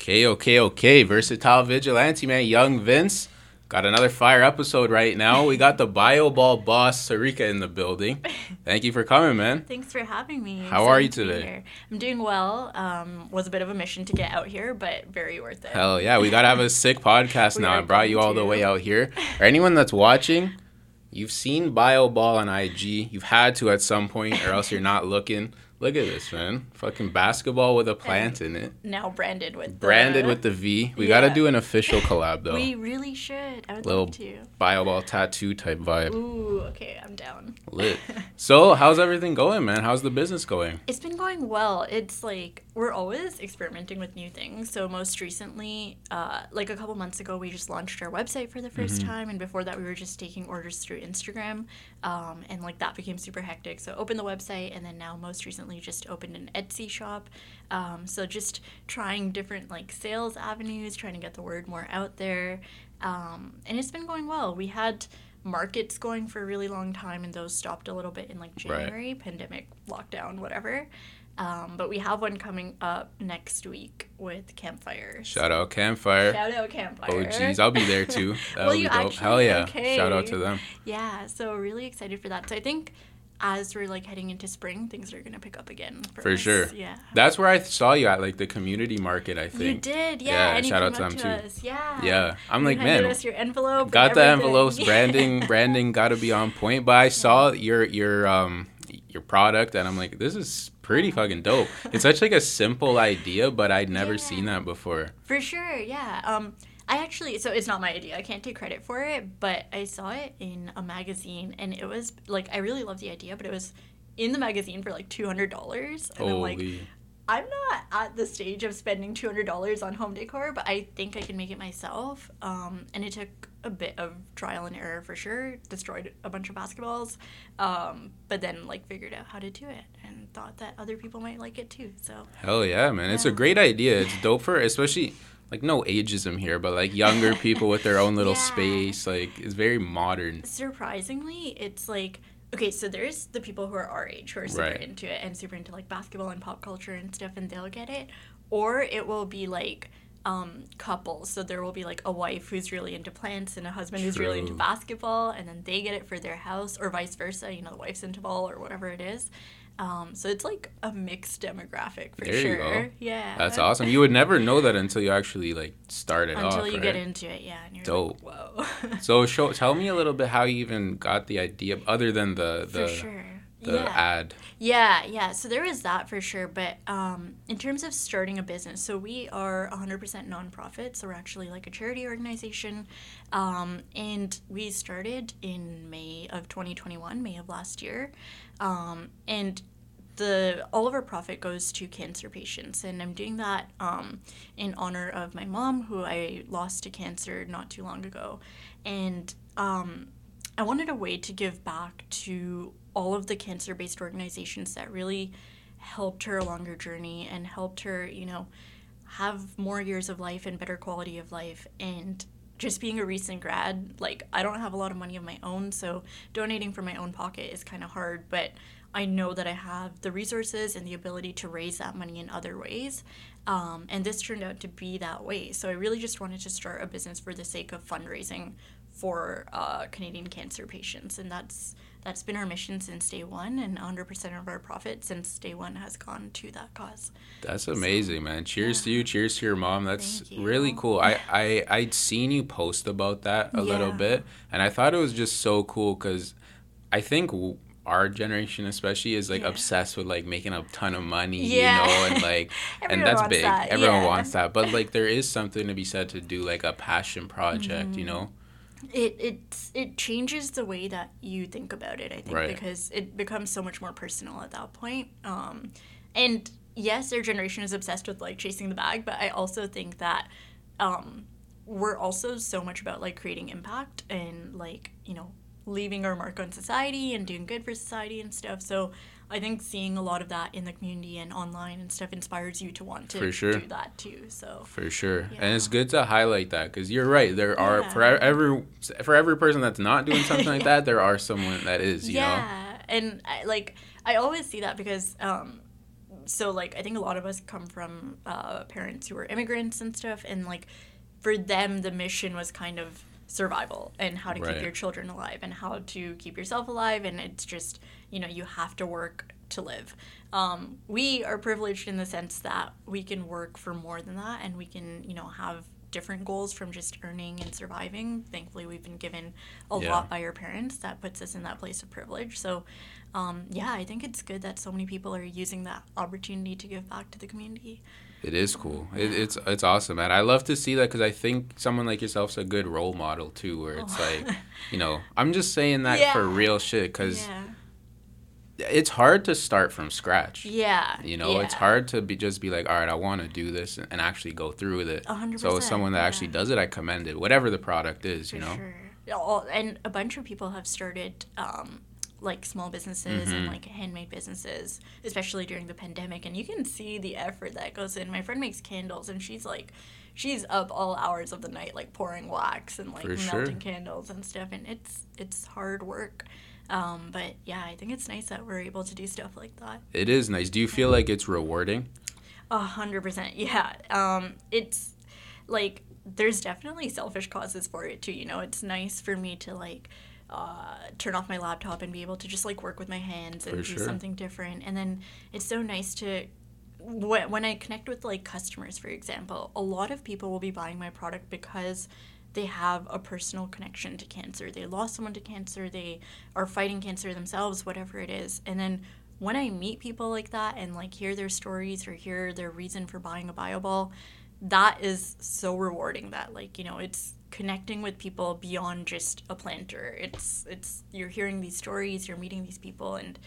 Okay, okay, okay. Versatile vigilante man, young Vince. Got another fire episode right now. We got the Bio Ball boss Sarika in the building. Thank you for coming, man. Thanks for having me. How are you to today? I'm doing well. Um, was a bit of a mission to get out here, but very worth it. Hell yeah, we gotta have a sick podcast now. I brought you all the way out here. For anyone that's watching, you've seen Bio Ball on IG. You've had to at some point, or else you're not looking. Look at this, man. Fucking basketball with a plant in it. Now branded with Branded the, with the V. We gotta do an official collab though. We really should. I would Little love to. BioBall tattoo type vibe. Ooh, okay, I'm down. Lit. So, how's everything going, man? How's the business going? It's been going well. It's like we're always experimenting with new things. So most recently, uh, like a couple months ago, we just launched our website for the 1st Mm-hmm. time, and before that, we were just taking orders through Instagram, um, and like that became super hectic. So opened the website, and then now most recently just opened an Etsy shop. Um, so just trying different like sales avenues, trying to get the word more out there, um, and it's been going well. We had markets going for a really long time and those stopped a little bit in like Right. January pandemic lockdown whatever um, but we have one coming up next week with campfires Shout out Campfire. shout out campfire Oh jeez, I'll be there too. That'll Will be you dope. actually? Hell yeah. Okay. Shout out to them. yeah so really excited for that so i think as we're like heading into spring things are gonna pick up again for, For sure. yeah That's where I saw you at like the community market, I think you did yeah, Yeah, shout out to them, too. us. yeah Yeah. I'm You like, man, us your envelope got the envelopes, branding, branding gotta be on point. But I saw your your um your product and I'm like, this is pretty fucking dope. It's such like a simple idea, but I'd never Yeah. seen that before. For sure, yeah. Um, I actually, so it's not my idea. I can't take credit for it, but I saw it in a magazine, and it was like I really love the idea, but it was in the magazine for like two hundred dollars, and I'm like, I'm not at the stage of spending two hundred dollars on home decor, but I think I can make it myself. Um, and it took a bit of trial and error for sure. Destroyed a bunch of basketballs, um, but then like figured out how to do it, and thought that other people might like it too. So Hell yeah, man. It's a great idea. It's dope for especially like no ageism here, but like younger people with their own little Yeah. space. Like it's very modern. surprisingly, it's like okay, so there's the people who are our age who are super Right. into it and super into like basketball and pop culture and stuff, and they'll get it, or it will be like um, couples. So there will be like a wife who's really into plants and a husband who's really into basketball, and then they get it for their house, or vice versa. You know, the wife's into ball or whatever it is. Um, so it's like a mixed demographic for There you sure. go. Yeah, That's awesome. You would never know that until you actually like start it Until off. you right? get into it, yeah, and you're Dope. like, whoa. So show tell me a little bit how you even got the idea other than the the. for sure. The yeah. ad. Yeah, yeah. So there is that for sure. But um, in terms of starting a business, so we are 100% nonprofit. So we're actually like a charity organization. Um, and we started in May of 2021, May of last year. Um, and the all of our profit goes to cancer patients and i'm doing that um, in honor of my mom who i lost to cancer not too long ago and um, I wanted a way to give back to all of the cancer based organizations that really helped her along her journey and helped her, you know, have more years of life and better quality of life. And just being a recent grad, like, I don't have a lot of money of my own, so donating from my own pocket is kind of hard, but I know that I have the resources and the ability to raise that money in other ways. Um, and this turned out to be that way. So I really just wanted to start a business for the sake of fundraising for uh, Canadian cancer patients, and that's that's been our mission since day one, and 100% of our profit since day one has gone to that cause. That's amazing, man. Cheers to you. Cheers to your mom. That's you. really cool. I, I I'd seen you post about that a little bit, and I thought it was just so cool because I think w- our generation especially is like Yeah. obsessed with like making a ton of money, Yeah. you know, and like and that's big. that, Everyone yeah. wants that, but like there is something to be said to do like a passion project, Mm-hmm. you know. It it it changes the way that you think about it. I think Right. because it becomes so much more personal at that point. Um, and yes, our generation is obsessed with like chasing the bag, but I also think that um, we're also so much about like creating impact and like you know leaving our mark on society and doing good for society and stuff. So I think seeing a lot of that in the community and online and stuff inspires you to want to For sure. do that too. So For sure, and it's good to highlight that because you're right. There are for every for every person that's not doing something like that, there are someone that is. You know, yeah, and I, like I always see that because um, so like I think a lot of us come from uh, parents who were immigrants and stuff, and like for them the mission was kind of survival and how to Right. keep your children alive and how to keep yourself alive, and it's just you know you have to work to live. Um, we are privileged in the sense that we can work for more than that, and we can you know have different goals from just earning and surviving. Thankfully, we've been given a Yeah. lot by our parents that puts us in that place of privilege. So, um, yeah, I think it's good that so many people are using that opportunity to give back to the community. It is cool. It, it's it's awesome, man. I love to see that because I think someone like yourself's a good role model too. Where it's like, you know, I'm just saying that for real shit because yeah, it's hard to start from scratch. yeah, You know, it's hard to be just be like, all right, I want to do this and, and actually go through with it. A hundred So as someone that yeah. actually does it, I commend it. Whatever the product is, For you know. sure. All- And a bunch of people have started um, like small businesses and Mhm. like handmade businesses, especially during the pandemic. And you can see the effort that goes in. My friend makes candles, and she's like, she's up all hours of the night, like pouring wax and like For sure. melting candles and stuff. And it's it's hard work. Um, but yeah, I think it's nice that we're able to do stuff like that. It is nice. Do you feel like it's rewarding? A hundred percent. Yeah. Um, it's like there's definitely selfish causes for it too. You know, it's nice for me to like uh, turn off my laptop and be able to just like work with my hands and For do sure. something different. And then it's so nice to when when I connect with like customers, for example, a lot of people will be buying my product because they have a personal connection to cancer. They lost someone to cancer, they are fighting cancer themselves, whatever it is. And then when I meet people like that and like hear their stories or hear their reason for buying a BioBall, that is so rewarding that like, you know, it's connecting with people beyond just a planter. It's it's you're hearing these stories, you're meeting these people and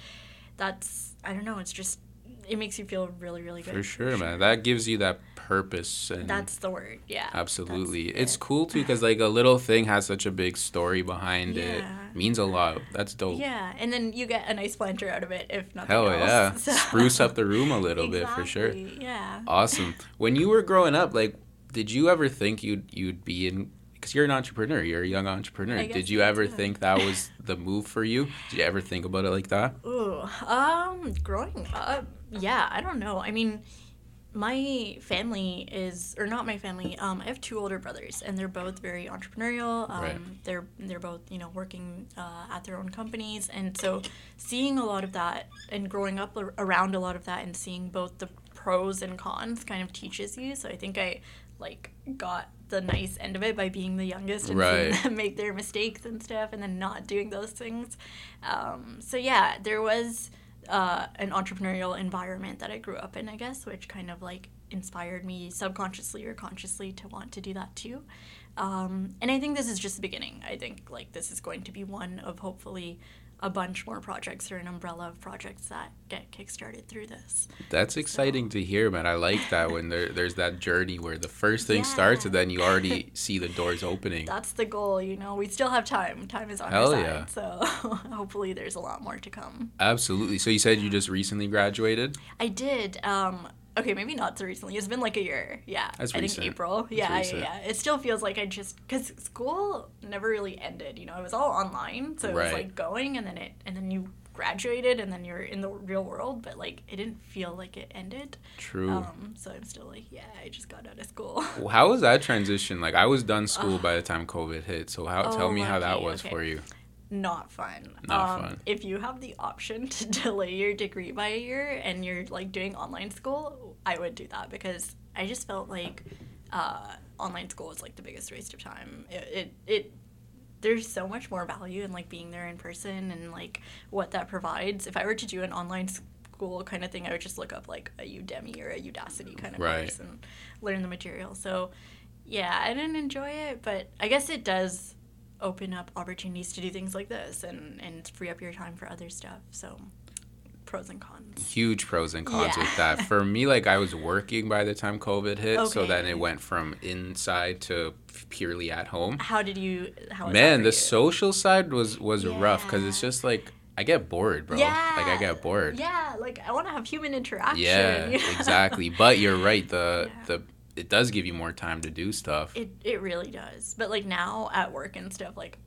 that's I don't know, it's just it makes you feel really, really good. For sure, man. That gives you that purpose and That's the word. Yeah. absolutely. It's it. cool too because like a little thing has such a big story behind it. Yeah. Means a lot. That's dope. Yeah, and then you get a nice planter out of it, if nothing Hell else. yeah. So- Spruce up the room a little bit for sure. Yeah. Awesome. When you were growing up, like, did you ever think you'd you'd be in? Because you're an entrepreneur, you're a young entrepreneur. Did you ever think that was the move for you? Did you ever think about it like that? Ooh, um, growing up, yeah, I don't know. I mean, my family is, or not my family. Um, I have two older brothers, and they're both very entrepreneurial. Um, Right. they're they're both you know working uh, at their own companies, and so seeing a lot of that and growing up ar- around a lot of that and seeing both the pros and cons kind of teaches you. So I think I like got the nice end of it by being the youngest and Right. seeing them make their mistakes and stuff, and then not doing those things. Um, so yeah, there was uh, an entrepreneurial environment that I grew up in, I guess, which kind of like inspired me subconsciously or consciously to want to do that too. Um, and I think this is just the beginning. I think like this is going to be one of hopefully a bunch more projects or an umbrella of projects that get kickstarted through this. That's exciting to hear, man. I like that when there, there's that journey where the first thing starts and then you already see the doors opening. That's the goal, you know. We still have time. Time is on Hell our side. yeah. So hopefully there's a lot more to come. Absolutely. So you said you just recently graduated? I did. Um, okay, maybe not so recently. It's been like a year. Yeah, That's I recent. think April. That's yeah, yeah, recent. yeah. It still feels like I just because school never really ended. You know, it was all online, so it Right. was like going, and then it, and then you graduated, and then you're in the real world. But like, it didn't feel like it ended. True. Um, so I'm still like, yeah, I just got out of school. Well, How was that transition? Like I was done school by the time COVID hit. So how tell Oh, me how that was Okay. for you. Not fun. Not um, fun. If you have the option to delay your degree by a year and you're like doing online school, I would do that because I just felt like uh, online school was like the biggest waste of time. It, it, it there's so much more value in like being there in person and like what that provides. If I were to do an online school kind of thing, I would just look up like a Udemy or a Udacity kind of Right. course and learn the material. So yeah, I didn't enjoy it, but I guess it does open up opportunities to do things like this and and free up your time for other stuff. So pros and cons. Huge pros and cons Yeah. with that. For me, like I was working by the time COVID hit, so then it went from inside to purely at home. How did you? How Man, the social side was was rough because it's just like I get bored, bro. Yeah. Like I get bored. Yeah, like I want to have human interaction. Yeah, you know? exactly. But you're right. The Yeah. the it does give you more time to do stuff. It it really does. But like now at work and stuff, like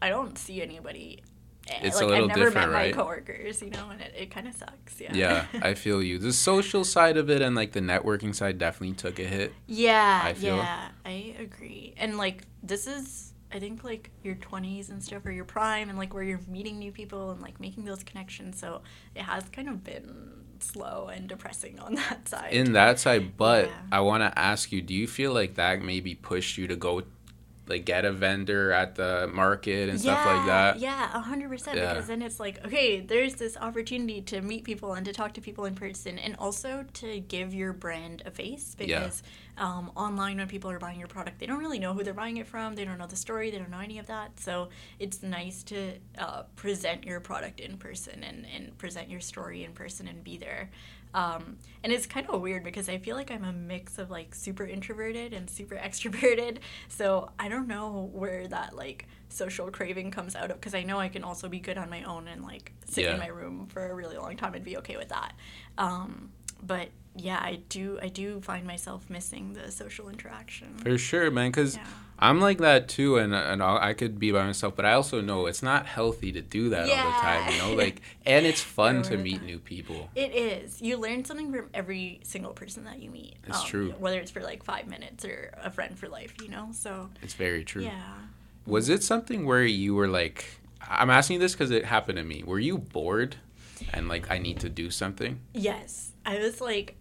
I don't see anybody eh, It's a like, little I've never different, met right? my coworkers, you know, and it, it kind of sucks. Yeah. Yeah, I feel you. The social side of it and like the networking side definitely took a hit. Yeah, I feel. yeah, I agree. And like this is I think like your 20s and stuff or your prime and like where you're meeting new people and like making those connections. So it has kind of been slow and depressing on that side. In that side, but Yeah. I want to ask you, do you feel like that maybe pushed you to go like get a vendor at the market and stuff like that? Yeah, a hundred percent. Because then it's like, okay, there's this opportunity to meet people and to talk to people in person, and also to give your brand a face. Yeah. Because um, online, when people are buying your product, they don't really know who they're buying it from. They don't know the story. They don't know any of that. So it's nice to uh, present your product in person and and present your story in person and be there. Um, and it's kind of weird because I feel like I'm a mix of like super introverted and super extroverted. So I don't know where that like social craving comes out of because I know I can also be good on my own and like sit Yeah. in my room for a really long time and be okay with that. Um, but yeah, I do I do find myself missing the social interaction. For sure, man. Because Yeah. I'm like that too, and and I'll, I could be by myself, but I also know it's not healthy to do that all the time. You know, like, and it's fun to meet new people. It is. You learn something from every single person that you meet. It's um, true. Whether it's for like five minutes or a friend for life, you know? So, It's very true. yeah. Was it something where you were like, I'm asking you this because it happened to me. Were you bored, and like I need to do something? Yes. I was like,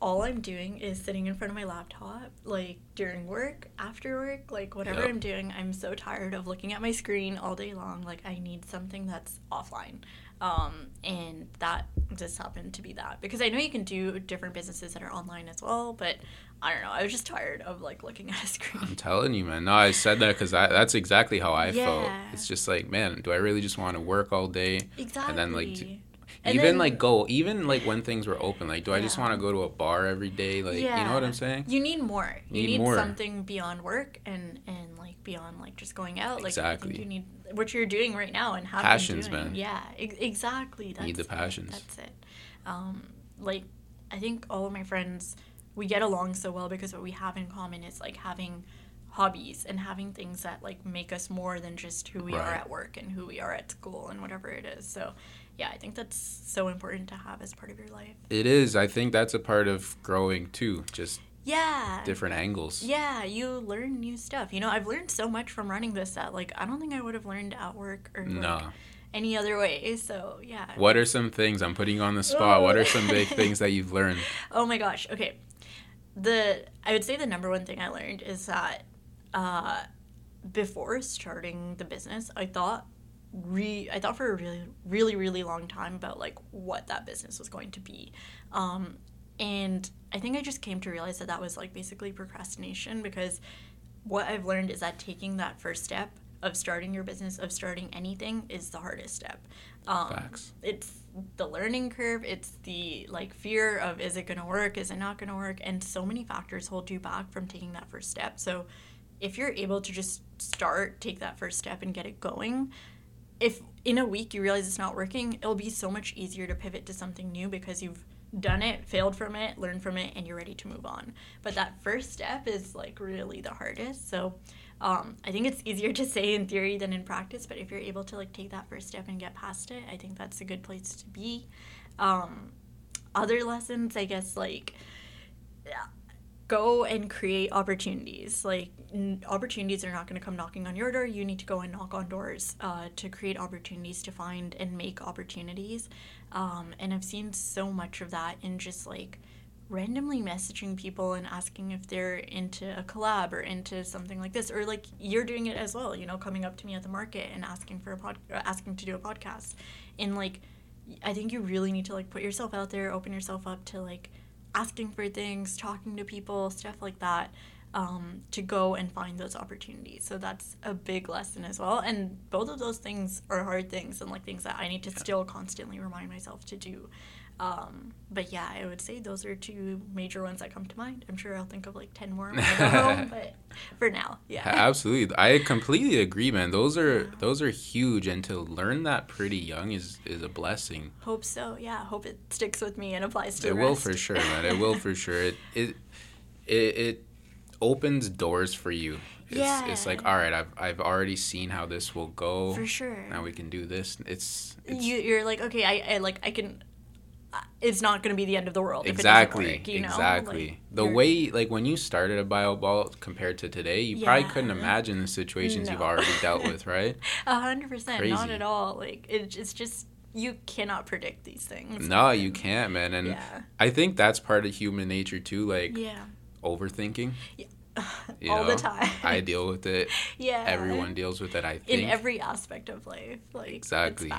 all I'm doing is sitting in front of my laptop, like during work, after work, like whatever Yep. I'm doing. I'm so tired of looking at my screen all day long. Like, I need something that's offline. Um, and that just happened to be that because I know you can do different businesses that are online as well, but I don't know. I was just tired of like looking at a screen. I'm telling you, man. No, I said that because that's exactly how I felt. Yeah. It's just like, man, do I really just want to work all day? Exactly. And then, like, And even then- like go, even like when things were open, like, do I just want to go to a bar every day? Like, you know what I'm saying? You need more. You Need need, more. something beyond work and and like beyond like just going out. Like Exactly. you need what you're doing right now and have Passions, man. Yeah, ex- exactly. That's Need the it. passions. That's it. Um, like I think all of my friends we get along so well because what we have in common is like having hobbies and having things that like make us more than just who we are at work and who we are at school and whatever it is. So yeah, I think that's so important to have as part of your life. It is. I think that's a part of growing too. Just Yeah. different angles. Yeah, you learn new stuff. You know, I've learned so much from running this that like I don't think I would have learned at work or like, No. any other way. So yeah. What are some things I'm putting you on the spot? What are some big things that you've learned? Oh my gosh. Okay. The I would say the number one thing I learned is that uh, before starting the business, I thought re I thought for a really really really long time about like what that business was going to be. Um, and I think I just came to realize that that was like basically procrastination because what I've learned is that taking that first step of starting your business, of starting anything, is the hardest step. Um, Facts. It's the learning curve. It's the like fear of is it going to work? Is it not going to work? And so many factors hold you back from taking that first step. So if you're able to just start, take that first step, and get it going, if in a week you realize it's not working, it'll be so much easier to pivot to something new because you've done it, failed from it, learned from it, and you're ready to move on. But that first step is like really the hardest. So um, I think it's easier to say in theory than in practice. But if you're able to like take that first step and get past it, I think that's a good place to be. Um, other lessons, I guess, like go and create opportunities. Like n- opportunities are not going to come knocking on your door. You need to go and knock on doors uh, to create opportunities, to find and make opportunities. Um, and I've seen so much of that in just like randomly messaging people and asking if they're into a collab or into something like this or like you're doing it as well you know coming up to me at the market and asking for a pod uh, asking to do a podcast and like i think you really need to like put yourself out there open yourself up to like asking for things talking to people stuff like that um, to go and find those opportunities. So that's a big lesson as well. And both of those things are hard things and like things that i need to still constantly remind myself to do um, but yeah, I would say those are two major ones that come to mind. I'm sure I'll think of like 10 more when I go home, but for now, yeah. Absolutely. I completely agree, man. Those are those are huge and to learn that pretty young is is a blessing. Hope so, yeah. Hope it sticks with me and applies to me. It will for sure, man. It will for sure. It it it, it opens doors for you. It's, yeah. it's like all right, I've I've already seen how this will go. For sure. Now we can do this. It's, it's you, you're like okay, I, I like I can. It's not going to be the end of the world. exactly If it work, you know? exactly Like, the you're- way like when you started a bio ball compared to today, you probably couldn't imagine the situations you've already dealt with, right? A hundred percent, not at all. Like it, it's just you cannot predict these things. no, you can't, man. And Yeah, I think that's part of human nature too, like yeah, overthinking. You all know, the time. I deal with it. yeah, Everyone deals with it. I think in every aspect of life. Like Exactly.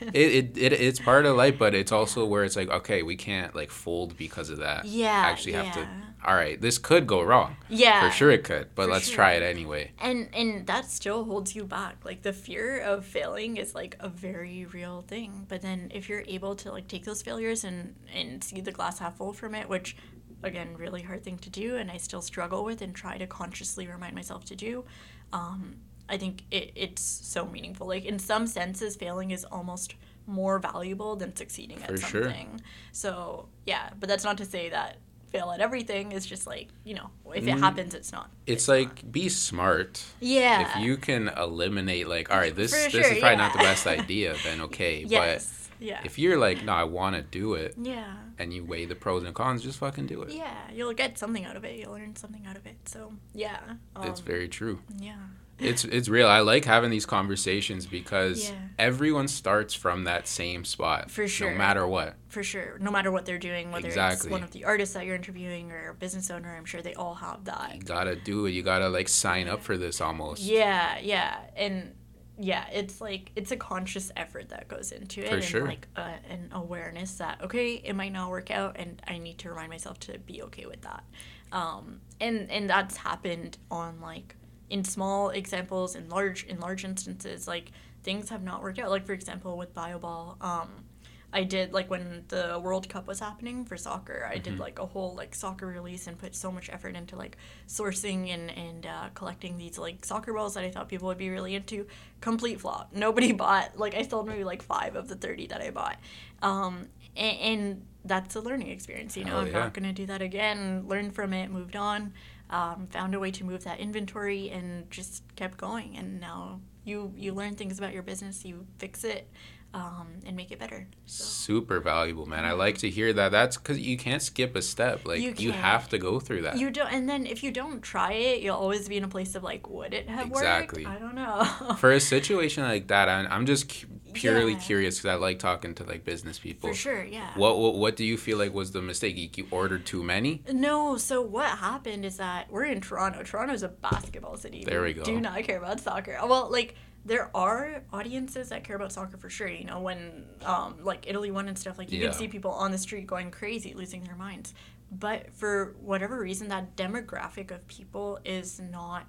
it's it, it, it it's part of life, but it's also where it's like, okay, we can't like fold because of that. yeah, Actually, have to. All right, this could go wrong. Yeah, For sure, it could, but let's try it anyway. and and that still holds you back like the fear of failing is like a very real thing but then if you're able to like take those failures and and see the glass half full from it which again really hard thing to do and i still struggle with and try to consciously remind myself to do um, i think it, it's so meaningful like in some senses failing is almost more valuable than succeeding For at sure. something so yeah but that's not to say that fail at everything is just like you know if it Mm. happens it's not It's not. like be smart. yeah If you can eliminate like, all right, this For this is probably not the best idea, then okay. Yes. Yeah. If you're like, no, I want to do it, yeah. and you weigh the pros and cons, just fucking do it. Yeah. You'll get something out of it. You'll learn something out of it. So yeah. Um, It's very true. yeah. It's it's real. I like having these conversations because Yeah. everyone starts from that same spot. For sure. No matter what. For sure. No matter what they're doing, whether Exactly. it's one of the artists that you're interviewing or a business owner, I'm sure they all have that. You gotta do it. You gotta like sign up for this almost. Yeah, yeah. And yeah, it's like it's a conscious effort that goes into it For and sure. like uh, an awareness that okay, it might not work out and I need to remind myself to be okay with that. Um and and that's happened on like in small examples in large in large instances like things have not worked out. Like for example with BioBall um I did like when the World Cup was happening for soccer. I did like a whole like soccer release and put so much effort into like sourcing and and uh, collecting these like soccer balls that I thought people would be really into. Complete flop. Nobody bought. Like I sold maybe like five of the thirty that I bought, um, and, and that's a learning experience. You know, Hell I'm yeah. not gonna do that again. Learned from it, moved on, um, found a way to move that inventory, and just kept going. And now you you learn things about your business, you fix it, um, and make it better. So. Super valuable, man. I like to hear that. That's because you can't skip a step. Like You you, have to go through that. You don't, and then if you don't try it, you'll always be in a place of like, would it have Exactly. worked? I don't know. For a situation like that, I'm, I'm just cu- purely Yeah. curious because I like talking to like business people. For sure, yeah. What, what what do you feel like was the mistake? You, you ordered too many? No, so what happened is that we're in Toronto. Toronto's a basketball city. There we go. Do not care about soccer. Well, like there are audiences that care about soccer for sure. You know, when um, like Italy won and stuff, like you Yeah. can see people on the street going crazy, losing their minds. But for whatever reason, that demographic of people is not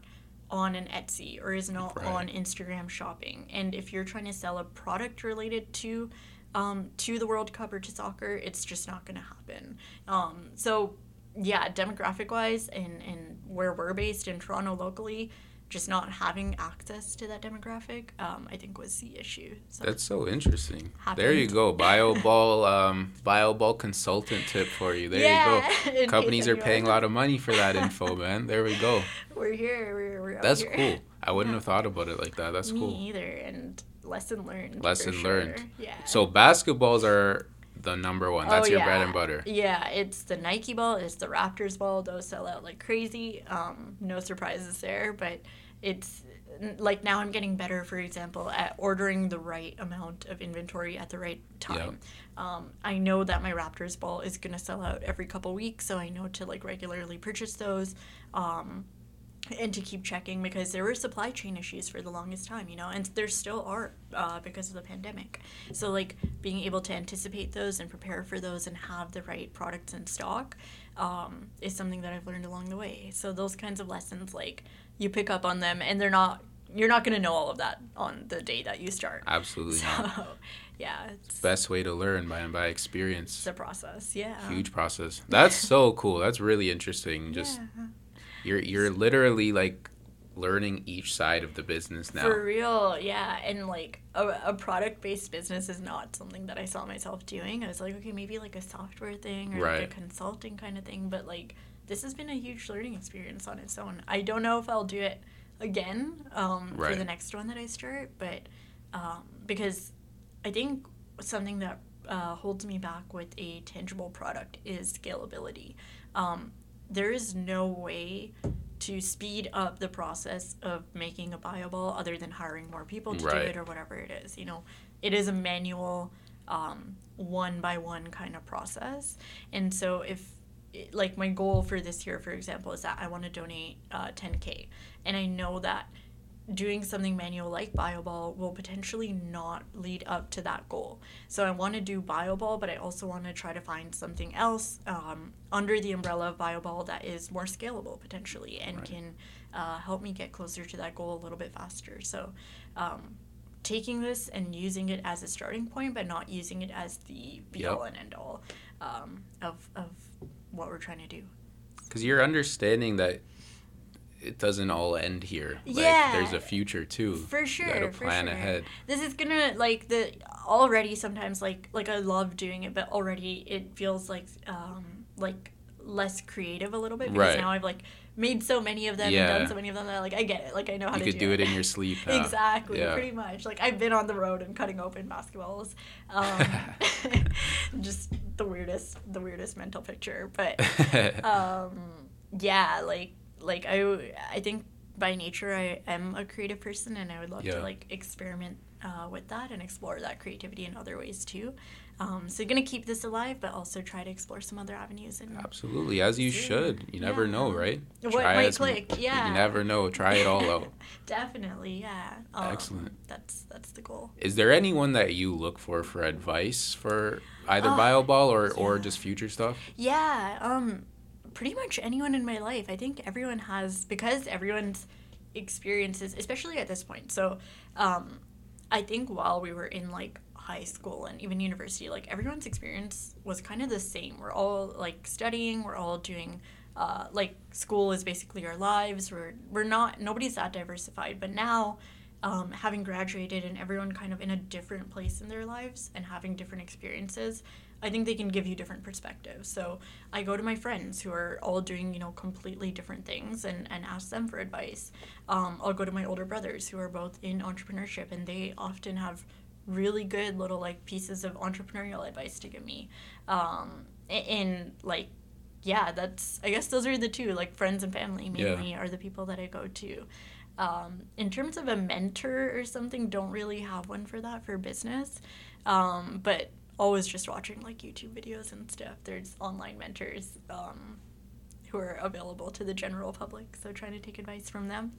on an Etsy or is not Right. on Instagram shopping. And if you're trying to sell a product related to um, to the World Cup or to soccer, it's just not going to happen. Um, so yeah, demographic wise, and and where we're based in Toronto locally, just not having access to that demographic, um, I think was the issue. So That's so interesting. There you Happened. go. BioBall um BioBall consultant tip for you. There Yeah, you go. Companies are paying a lot of money for that info, man. There we go. we're here. We're, we're That's here. cool. I wouldn't Yeah. have thought about it like that. That's Me cool. either, and lesson learned. Lesson sure. learned. Yeah. So basketballs are the number one. That's Oh, your yeah. bread and butter. Yeah, it's the Nike ball, it's the Raptors ball. Those sell out like crazy. Um, no surprises there, but it's like now I'm getting better, for example, at ordering the right amount of inventory at the right time. Um, I know that my Raptors ball is gonna sell out every couple weeks, so I know to like regularly purchase those. Um, and to keep checking because there were supply chain issues for the longest time, you know, and there still are uh, because of the pandemic. So, like, being able to anticipate those and prepare for those and have the right products in stock um, is something that I've learned along the way. So, those kinds of lessons, like, you pick up on them and they're not, you're not going to know all of that on the day that you start. Absolutely So, not. yeah, it's, Best way to learn by and by experience. it's a process. Yeah. Huge process. That's so cool. That's really interesting. Just Yeah. You're you're literally like learning each side of the business now. For real, yeah. And like a, a product based business is not something that I saw myself doing. I was like, okay, maybe like a software thing or Right. like a consulting kind of thing. But like, this has been a huge learning experience on its own. I don't know if I'll do it again um, for the next one that I start, but um, because I think something that uh, holds me back with a tangible product is scalability. Um, there is no way to speed up the process of making a bioball other than hiring more people to Right. do it or whatever it is. You know, it is a manual, um, one by one kind of process. And so if like my goal for this year, for example, is that I want to donate uh, 10k, and I know that doing something manual like BioBall will potentially not lead up to that goal. So I want to do BioBall, but I also want to try to find something else um, under the umbrella of BioBall that is more scalable potentially and Right. can uh, help me get closer to that goal a little bit faster. So um, taking this and using it as a starting point, but not using it as the be Yep. all and end all um, of, of what we're trying to do. Because you're understanding that it doesn't all end here. Yeah. Like, there's a future too. For sure, You gotta plan sure. ahead. This is gonna like the already sometimes like like I love doing it, but already it feels like um like less creative a little bit because Right. now I've like made so many of them and Yeah. done so many of them that like I get it, like I know how to do it. You to could do it in your sleep now. Exactly, Yeah. pretty much. Like I've been on the road and cutting open basketballs. Um, just the weirdest, the weirdest mental picture. But um, yeah, like like I I think by nature I am a creative person and I would love Yeah. to like experiment uh, with that and explore that creativity in other ways too. Um, so gonna keep this alive, but also try to explore some other avenues and Absolutely, as you See. should. You never Yeah. know, right? What might as- click, yeah. You never know. Try it all out. definitely, yeah. Um, Excellent. That's that's the goal. Is there anyone that you look for for advice for either Oh, BioBall or, or yeah. just future stuff? Yeah, um, pretty much anyone in my life. I think everyone has because everyone's experiences, especially at this point. So, um, I think while we were in like high school and even university, like everyone's experience was kind of the same. We're all like studying. We're all doing. Uh, like school is basically our lives. We're we're not nobody's that diversified. But now, um, having graduated and everyone kind of in a different place in their lives and having different experiences, I think they can give you different perspectives. So I go to my friends who are all doing, you know, completely different things and, and ask them for advice. Um, I'll go to my older brothers who are both in entrepreneurship and they often have really good little like pieces of entrepreneurial advice to give me. Um, and like, yeah, that's, I guess those are the two, like friends and family Yeah. mainly are the people that I go to. Um, in terms of a mentor or something, don't really have one for that for business. Um, but always just watching like YouTube videos and stuff. There's online mentors um, who are available to the general public. So trying to take advice from them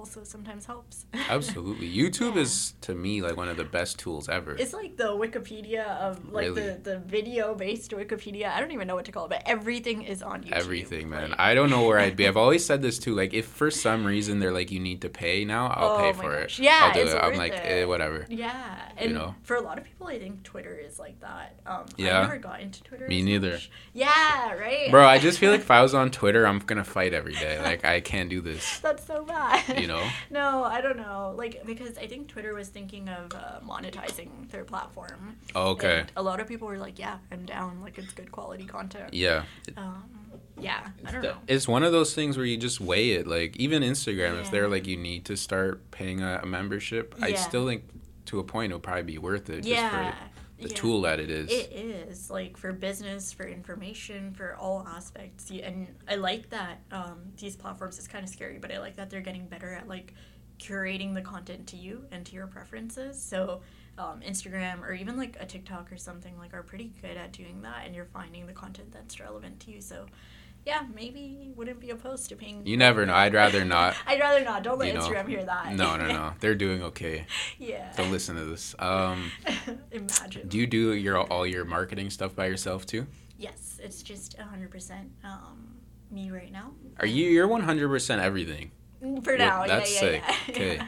also sometimes helps. Absolutely. YouTube Yeah. is to me like one of the best tools ever. It's like the Wikipedia of like Really? the, the video based Wikipedia. I don't even know what to call it, but everything is on YouTube. Everything, man. Like- I don't know where I'd be. I've always said this too. Like, if for some reason they're like, you need to pay now, I'll Oh pay for gosh. it. Yeah, I'll do it. I'm like, eh, whatever. Yeah, and know? for a lot of people, I think Twitter is like that. Um, Yeah. I never got into Twitter. Me neither. much. Yeah, right. Bro, I just feel like if I was on Twitter, I'm gonna fight every day. Like, I can't do this. That's so bad. You know? No, I don't know. Like because I think Twitter was thinking of uh, monetizing their platform. Oh, okay. And a lot of people were like, "Yeah, I'm down. Like it's good quality content." Yeah. Um, yeah, I don't know. It's one of those things where you just weigh it. Like, even Instagram, if they're like, you need to start paying a, a membership, I still think to a point it'll probably be worth it just yeah. The yeah. tool that it is. It is like for business, for information, for all aspects. And I like that um, these platforms is kind of scary, but I like that they're getting better at like curating the content to you and to your preferences. So um, Instagram or even like a TikTok or something like are pretty good at doing that, and you're finding the content that's relevant to you. So. Yeah, maybe wouldn't be opposed to paying. You never know. I'd rather not. I'd rather not. Don't let You know. Instagram hear that. No, no, no. They're doing okay. yeah. Don't listen to this. Um, Imagine. do you do your all your marketing stuff by yourself too? Yes, it's just 100% um, me right now. Are you you're 100% everything? For Well, now, that's yeah, sick. yeah, yeah. Okay.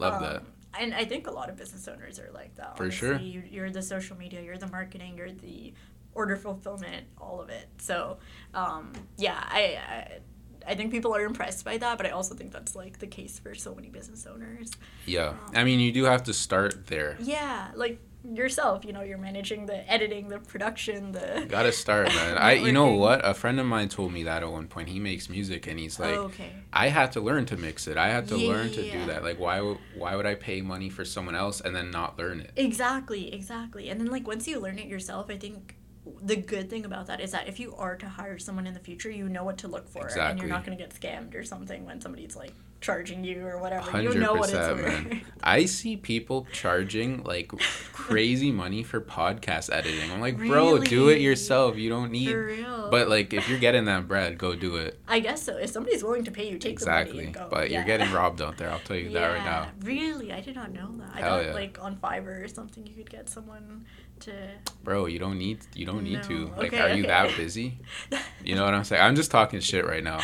Love Um, that. And I think a lot of business owners are like that. For honestly. sure. You're the social media, you're the marketing, you're the order fulfillment, all of it. So, um, yeah, I, I I think people are impressed by that, but I also think that's like the case for so many business owners. Yeah. I mean, you do have to start there. Yeah, like yourself, you know, you're managing the editing, the production, the. Gotta start, man. I, you know what? A friend of mine told me that at one point. He makes music, and he's like, oh, okay. I had to learn to mix it. I had to learn to Yeah. do that. Like, why, why would I pay money for someone else and then not learn it? Exactly, exactly. And then like once you learn it yourself, I think the good thing about that is that if you are to hire someone in the future, you know what to look for, and you're not going to get scammed or something when somebody's like charging you or whatever. You know what it's worth. man. I see people charging like crazy money for podcast editing. I'm like, bro, do it yourself. You don't need. But like, if you're getting that bread, go do it. I guess so. If somebody's willing to pay you, take the money Exactly. and go. But you're getting robbed out there. I'll tell you that right now. Really, I did not know that. I Hell thought yeah. like on Fiverr or something, you could get someone to. Bro, you don't need you don't need to. Like, Okay, are you that busy? You know what I'm saying? I'm just talking shit right now.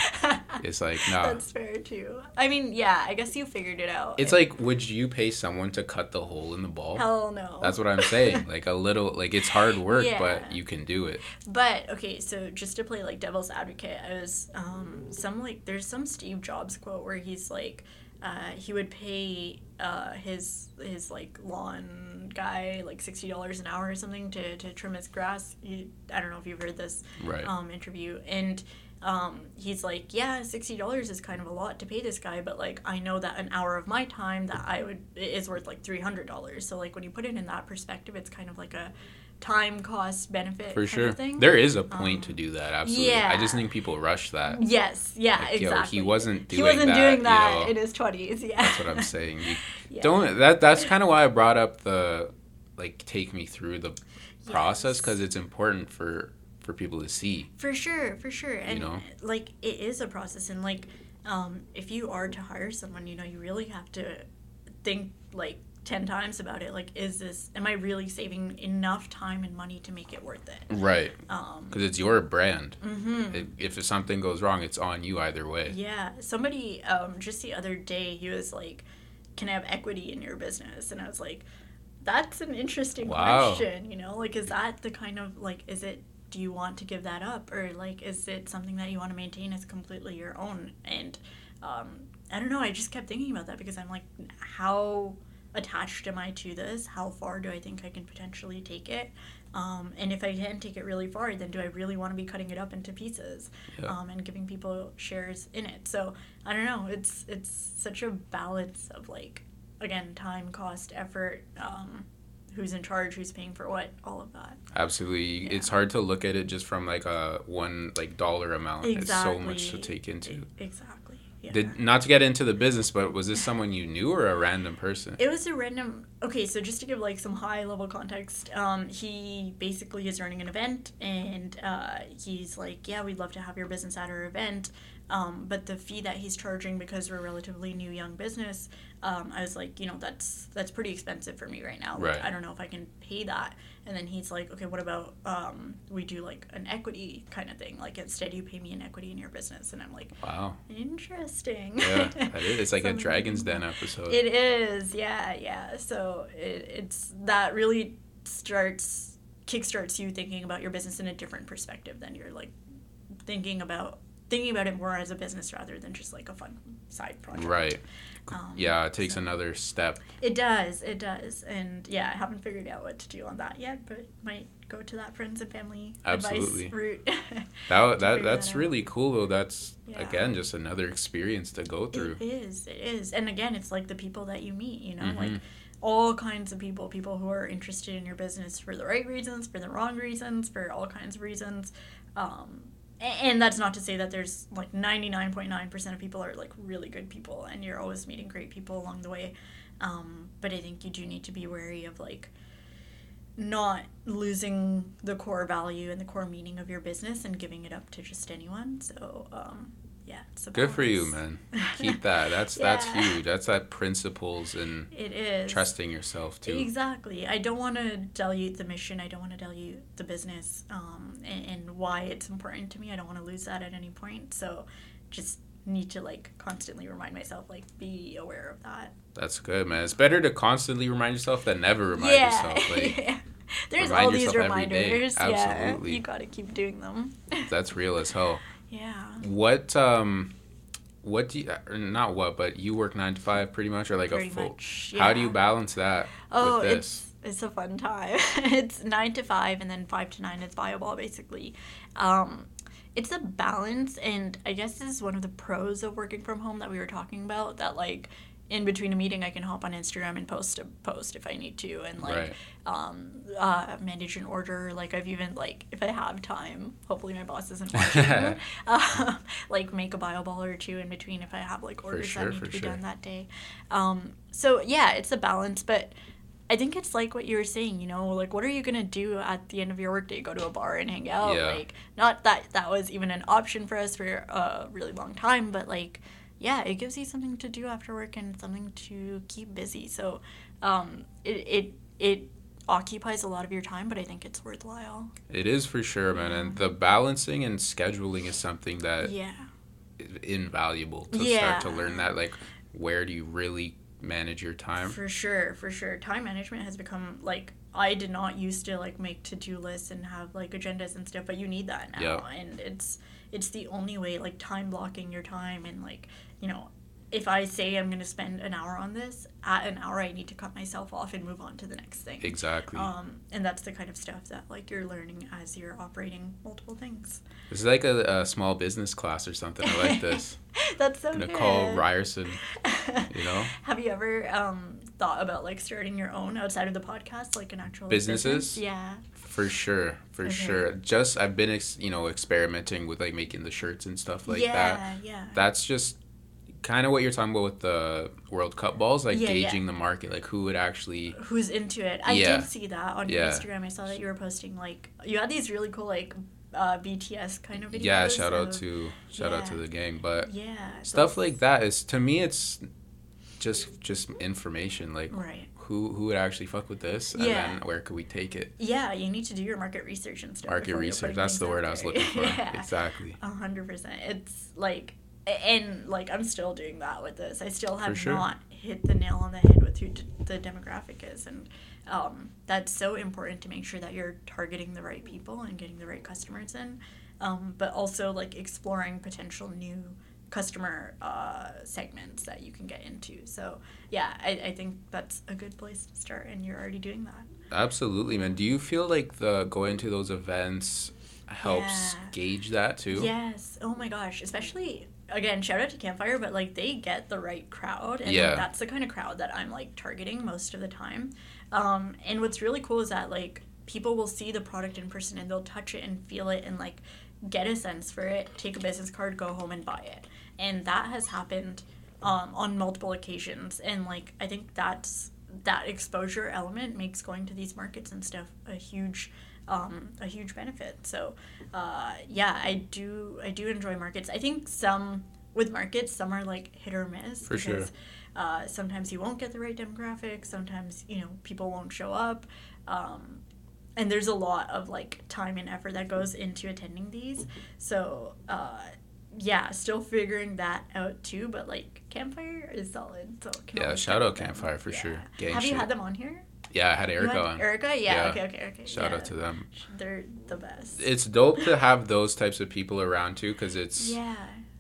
It's like, nah. That's fair too. I mean, yeah, I guess you figured it out. It's like, would you pay someone to cut the hole in the ball? hell no. That's what I'm saying. Like a little, like it's hard work, Yeah. but you can do it. But okay, so just to play like devil's advocate, I was um some like there's some Steve Jobs quote where he's like uh, he would pay uh, his his like lawn guy like sixty dollars an hour or something to, to trim his grass. You, I don't know if you've heard this Right. um, interview and um, he's like, yeah, sixty dollars is kind of a lot to pay this guy, but like I know that an hour of my time that I would is worth like three hundred dollars. So like when you put it in that perspective, it's kind of like a time cost benefit For kind sure. of thing. There is a point to do that. Absolutely. I just think people rush that. Yes, yeah, Like, yo, he wasn't doing he wasn't that, doing you that know. in his twenties. Yeah, That's what I'm saying. You Yeah. don't. That that's kind of why I brought up the like take me through the process because it's important for for people to see. For sure, for sure, and know? like it is a process, and like um, if you are to hire someone, you know, you really have to think like ten times about it. Like, is this? Am I really saving enough time and money to make it worth it? Right. Um, Because it's your brand. mm-hmm. If, if something goes wrong, it's on you either way. Yeah, somebody um, just the other day he was like, "Can I have equity in your business?" And I was like, "That's an interesting Wow. question." You know, like, is that the kind of like, is it? Do you want to give that up, or like, is it something that you want to maintain as completely your own? And um, I don't know. I just kept thinking about that because I'm like, how attached am I to this? How far do I think I can potentially take it? Um, and if I can take it really far, then do I really want to be cutting it up into pieces Yeah. um, and giving people shares in it? So I don't know. It's it's such a balance of like again time, cost, effort. Um, who's in charge? Who's paying for what? All of that. Absolutely. Yeah. It's hard to look at it just from like a one like dollar amount. It's so much to take into. Exactly. Yeah. Did not to get into the business, but was this someone you knew or a random person? It was a random. Okay, so just to give like some high level context, um, he basically is running an event, and uh, he's like, "Yeah, we'd love to have your business at our event." Um, but the fee that he's charging because we're a relatively new young business, um, I was like, you know, that's that's pretty expensive for me right now. Like, Right. I don't know if I can pay that. And then he's like, okay, what about um, we do like an equity kind of thing? Like instead, you pay me an equity in your business, and I'm like, Wow. interesting. Yeah, that is. It's like a Dragon's Den episode. it is, yeah, yeah. So it, it's that really starts kickstarts you thinking about your business in a different perspective than you're like thinking about thinking about it more as a business rather than just like a fun side project. Right. Um, Yeah, it takes so- another step. It does, it does, and yeah, I haven't figured out what to do on that yet, but might go to that friends and family Absolutely. advice route. That that that's that really cool though. That's Yeah. again just another experience to go through. It is. It is. And again, it's like the people that you meet, you know, Mhm. like all kinds of people, people who are interested in your business for the right reasons, for the wrong reasons, for all kinds of reasons. Um, and that's not to say that there's like 99.9% of people are like really good people and you're always meeting great people along the way. Um, but I think you do need to be wary of like not losing the core value and the core meaning of your business and giving it up to just anyone. So, um, yeah, Good for you, man. Keep that. That's that's huge. That's that principles and It is. trusting yourself too. Exactly. I don't want to dilute the mission. I don't want to dilute the business um, and, and why it's important to me. I don't want to lose that at any point. So just need to like constantly remind myself, like, be aware of that. That's good, man. It's better to constantly remind yourself than never remind yourself. Like There's remind all these yourself every day. reminders. Yeah. You got to keep doing them. that's real as hell. Yeah. What um, what do you not what, but you work nine to five pretty much, or like Pretty a full. much. How do you balance that Oh, with this? it's it's a fun time. it's nine to five, and then five to nine is Bioball, basically. Um, it's a balance, and I guess this is one of the pros of working from home that we were talking about. That like in between a meeting, I can hop on Instagram and post a post if I need to, and like Right. um, uh, manage an order. Like I've even like if I have time, hopefully my boss isn't watching. uh, like make a bio ball or two in between if I have like orders sure, that need to be sure. done that day. Um, so yeah, it's a balance, but I think it's like what you were saying. You know, like what are you gonna do at the end of your workday? Go to a bar and hang out? Yeah. Like not that that was even an option for us for a really long time, but like yeah, it gives you something to do after work and something to keep busy. So um, it it it occupies a lot of your time, but I think it's worthwhile. It is for sure, man. And the balancing and scheduling is something that Yeah. is invaluable to Yeah. start to learn that. Like, where do you really manage your time? For sure, for sure. Time management has become like I did not used to like make to do lists and have like agendas and stuff, but you need that now. Yeah. And it's it's the only way, like time blocking your time and like, you know, if I say I'm gonna spend an hour on this, at an hour I need to cut myself off and move on to the next thing. Exactly. Um, and that's the kind of stuff that like you're learning as you're operating multiple things. This is like a, a small business class or something. I like this. that's so Nicole good. Ryerson, you know? Have you ever um, thought about like starting your own outside of the podcast, like an actual Businesses? business? Yeah. For sure, for Okay. sure. Just I've been, ex- you know, experimenting with like making the shirts and stuff like yeah, that. yeah. That's just kind of what you're talking about with the World Cup balls, like Yeah, yeah. gauging the market, like who would actually. Who's into it? I Yeah. did see that on your Yeah. Instagram. I saw that you were posting like you had these really cool like uh, BTS kind of videos. Yeah, shout out of- to shout out to the gang, but yeah stuff like that is to me it's just just information like right. who who would actually fuck with this and Yeah. then where could we take it Yeah, you need to do your market research and stuff. market research that's the word i was looking for yeah. exactly A hundred percent. It's like, and like I'm still doing that with this. I still have sure. not hit the nail on the head with who d- the demographic is, and um, that's so important to make sure that you're targeting the right people and getting the right customers in, um, but also like exploring potential new customer uh, segments that you can get into. So yeah, I, I think that's a good place to start, and you're already doing that. absolutely man do you feel like the going to those events helps Yeah. gauge that too Yes. Oh my gosh. Especially again, shout out to Campfire, but like they get the right crowd, and Yeah. like, that's the kind of crowd that I'm like targeting most of the time. Um, and what's really cool is that like people will see the product in person and they'll touch it and feel it and like get a sense for it, take a business card, go home and buy it, and that has happened um, on multiple occasions. And like I think that's that exposure element makes going to these markets and stuff a huge um, a huge benefit. So uh, yeah, I do I do enjoy markets. I think some with markets, some are like hit or miss For sure. uh, sometimes you won't get the right demographic. Sometimes you know people won't show up, um, and there's a lot of like time and effort that goes into attending these. So uh, yeah, still figuring that out too. But like Campfire is solid. So Yeah, shout out. Campfire for sure. Gang Have you had them on here? Yeah i had erica had on Erica, yeah. Yeah. Okay, okay, okay. shout yeah. out to them They're the best. it's dope to have those types of people around too because it's yeah.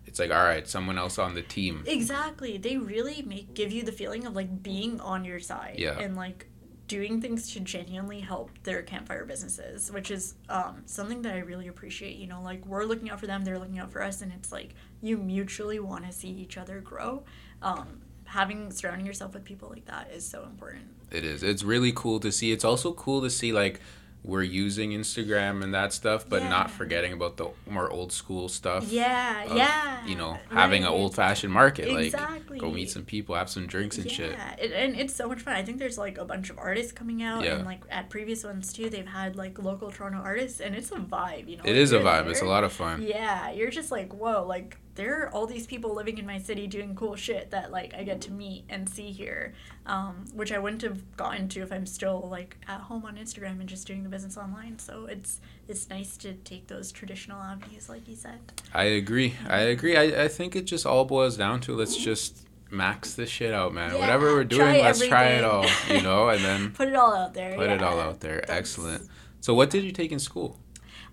it's like all right someone else on the team Exactly. They really make give you the feeling of like being on your side Yeah. and like doing things to genuinely help their campfire businesses, which is um, something that I really appreciate. You know, like we're looking out for them, they're looking out for us, and it's like you mutually want to see each other grow. Um, having surrounding yourself with people like that is so important. It is. It's really cool to see. It's also cool to see like we're using Instagram and that stuff, but Yeah. not forgetting about the more old school stuff. Yeah, of, yeah. You know, having an old fashioned market. Exactly. Like go meet some people, have some drinks and shit. Yeah, it, and it's so much fun. I think there's like a bunch of artists coming out, Yeah. and like at previous ones too, they've had like local Toronto artists, and it's a vibe. You know, It like, is a vibe. It's a lot of fun. Yeah, you're just like, whoa, like there are all these people living in my city doing cool shit that like I get to meet and see here, um, which I wouldn't have gotten to if I'm still like at home on Instagram and just doing the business online. So it's it's nice to take those traditional avenues, like you said. I agree. I agree. I, I think it just all boils down to let's just max this shit out, man. Yeah, Whatever we're try doing, let's try it all, you know, and then Put it all out there. put it all out there. That's- Excellent. So what did you take in school?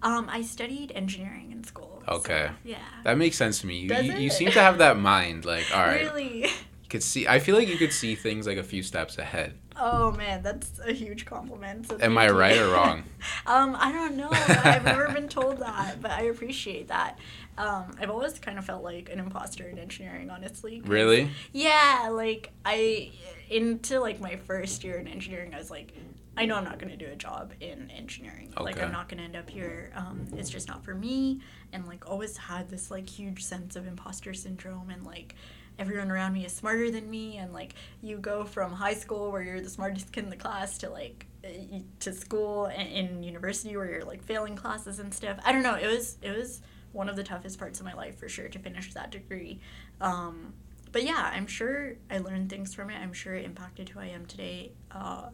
Um, I studied engineering in school. Okay. So, yeah. That makes sense to me. You, you, you seem to have that mind. Like, all right, Really? you could see. I feel like you could see things like a few steps ahead. Oh man, that's a huge compliment. So Am I you. right or wrong? um, I don't know. I've never been told that, but I appreciate that. Um, I've always kind of felt like an imposter in engineering, honestly. Really? Yeah, like I into like my first year in engineering, I was like, I know I'm not going to do a job in engineering. Like I'm not going to end up here. Um, it's just not for me. And like always had this like huge sense of imposter syndrome and like everyone around me is smarter than me and like you go from high school where you're the smartest kid in the class to like uh, to school and in university where you're like failing classes and stuff. I don't know. It was it was one of the toughest parts of my life for sure to finish that degree. Um, but yeah, I'm sure I learned things from it. I'm sure it impacted who I am today uh,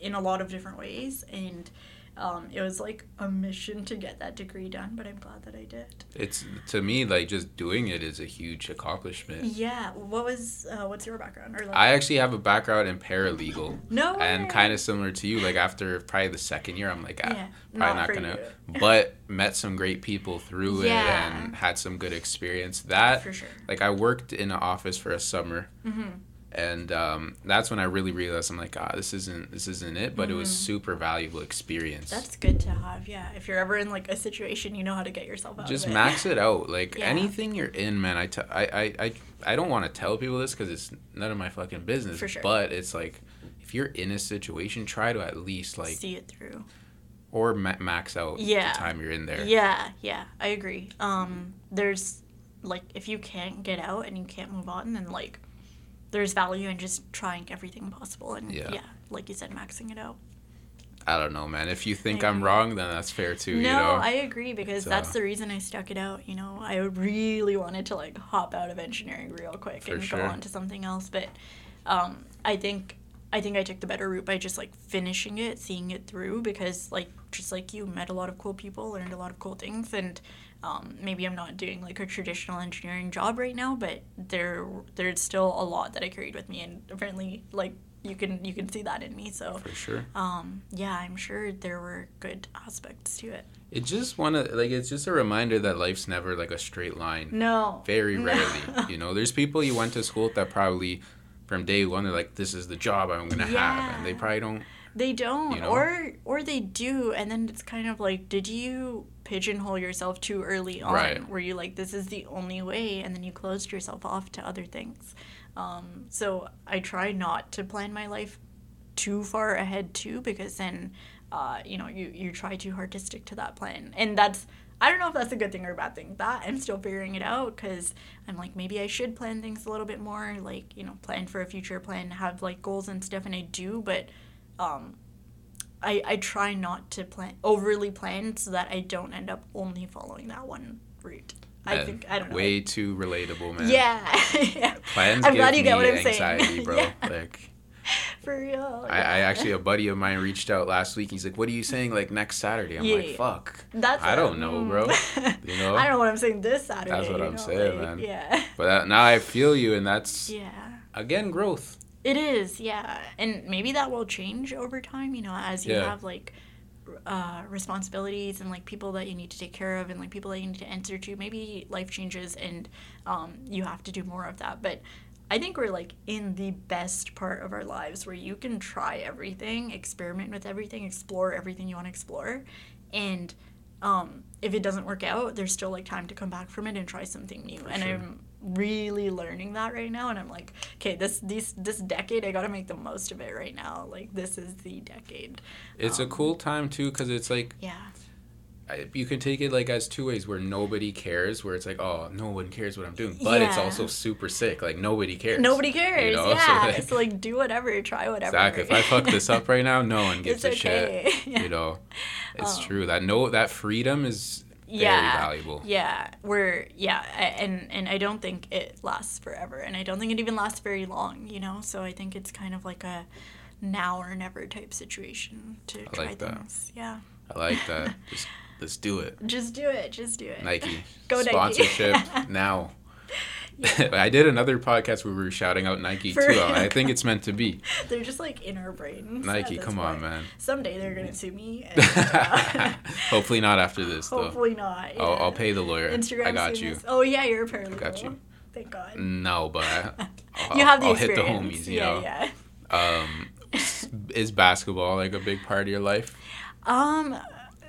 in a lot of different ways. And um, it was like a mission to get that degree done, but I'm glad that I did. It's to me like just doing it is a huge accomplishment. Yeah. What was, uh, what's your background? Or like, I actually have a background in paralegal. no. And kind of similar to you, like after probably the second year, I'm like, ah, Yeah, probably not not, gonna. you. But met some great people through Yeah. it and had some good experience. That For sure. like I worked in an office for a summer, hmm and um, that's when I really realized I'm like, ah, this isn't this isn't it. But it was super valuable experience. Mm-hmm. That's good to have. Yeah. If you're ever in like a situation, you know how to get yourself out just it. max it out. Like Yeah. anything you're in, man. I, t- I, I, I, I don't want to tell people this because it's none of my fucking business. For sure. But it's like, if you're in a situation, try to at least like See it through. or ma- max out Yeah. the time you're in there. Yeah, yeah, I agree. Um, there's like if you can't get out and you can't move on, then like there's value in just trying everything possible and Yeah. yeah, like you said, maxing it out. I don't know, man. If you think I'm wrong, then that's fair too. no, you know. I agree because So- that's the reason I stuck it out. You know, I really wanted to like hop out of engineering real quick For and sure. go on to something else, but um, I think I think I took the better route by just like finishing it, seeing it through because like just like you met a lot of cool people, learned a lot of cool things, and um, maybe I'm not doing like a traditional engineering job right now, but there there's still a lot that I carried with me, and apparently like you can you can see that in me. So For sure. um, yeah, I'm sure there were good aspects to it. It just wanna like it's just a reminder that life's never like a straight line. No. Very No. rarely. You know, there's people you went to school with that probably from day one they're like, This is the job I'm gonna have and they probably don't They don't, You know? or or they do, and then it's kind of like, did you pigeonhole yourself too early on? Right. Where you like, this is the only way, and then you closed yourself off to other things. Um, so I try not to plan my life too far ahead too, because then, uh, you know, you you try too hard to stick to that plan, and that's. I don't know if that's a good thing or a bad thing. That I'm still figuring it out because I'm like maybe I should plan things a little bit more, like you know, plan for a future, plan have like goals and stuff, and I do, but um, I I try not to plan overly plan so that I don't end up only following that one route. I think I don't know. Way too relatable, man. yeah, yeah. Plans I'm give glad you me get what I'm saying. anxiety, bro. Yeah. Like for real. I, I actually a buddy of mine reached out last week. He's like, "What are you saying? Like next Saturday?" I'm Yeah, like, yeah. "Fuck." That's I don't know, bro. mm. You know? I don't know what I'm saying this Saturday. That's what I'm know, saying, like, man. Yeah. But uh, now I feel you, and that's Yeah. again growth. It is, yeah. And maybe that will change over time, you know, as you Yeah. have like uh, responsibilities and like people that you need to take care of and like people that you need to answer to. Maybe life changes and um, you have to do more of that. But I think we're like in the best part of our lives where you can try everything, experiment with everything, explore everything you want to explore. And um, if it doesn't work out, there's still like time to come back from it and try something new. and sure. I'm really learning that right now and I'm like, okay, this these this decade I got to make the most of it right now. Like this is the decade. It's a Um, cool time too, because it's like Yeah. You can take it like as two ways, where nobody cares, where it's like, oh, no one cares what I'm doing, but it's also super sick, like nobody cares. Nobody cares. know? So, Yeah. like- So like, do whatever, try whatever. Exactly. If I fuck this up right now, no one gives it's a shit. okay. yeah. You know, it's Um, true that no that freedom is Yeah. valuable. Yeah, we're yeah, and and I don't think it lasts forever, and I don't think it even lasts very long. You know, so I think it's kind of like a now or never type situation to try like that. things. Yeah, I like that. Just let's do it. just do it. Just do it. Nike Go Nike. sponsorship now. I did another podcast where we were shouting out Nike For too. I think it's meant to be. They're just like in our brains. Nike, this come on, man. Someday they're gonna sue me. And, uh, Hopefully not after this though. hopefully not. I'll. I'll pay the lawyer. Instagram. I got you. us. Oh yeah, you're a paralegal. got you. Thank God. No, but I, I'll, you have the I'll hit the homies. You yeah, know. yeah. Um, is basketball like a big part of your life? Um,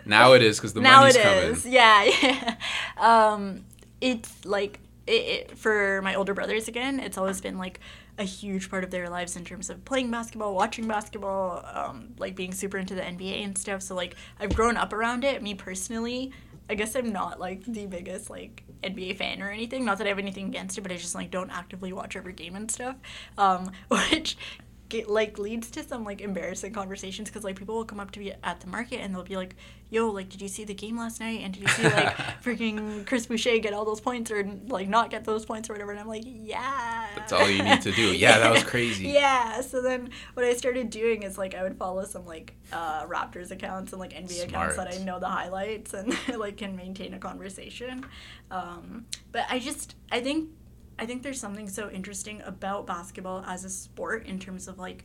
Now it is because the now money's it coming. is. Yeah, yeah. Um, it's like it, it, for my older brothers again. It's always been like a huge part of their lives in terms of playing basketball, watching basketball, um, like being super into the NBA and stuff. So like I've grown up around it. Me personally, I guess I'm not like the biggest like NBA fan or anything. Not that I have anything against it, but I just like don't actively watch every game and stuff. Um, which get, like leads to some like embarrassing conversations because like people will come up to me at the market and they'll be like, "Yo, like, did you see the game last night? And did you see like freaking Chris Boucher get all those points or like not get those points or whatever?" And I'm like, "Yeah." That's all you need to do. Yeah, that was crazy. Yeah. So then what I started doing is like I would follow some like uh, Raptors accounts and like NBA accounts that I know the highlights and like can maintain a conversation. Um, but I just I think I think there's something so interesting about basketball as a sport in terms of like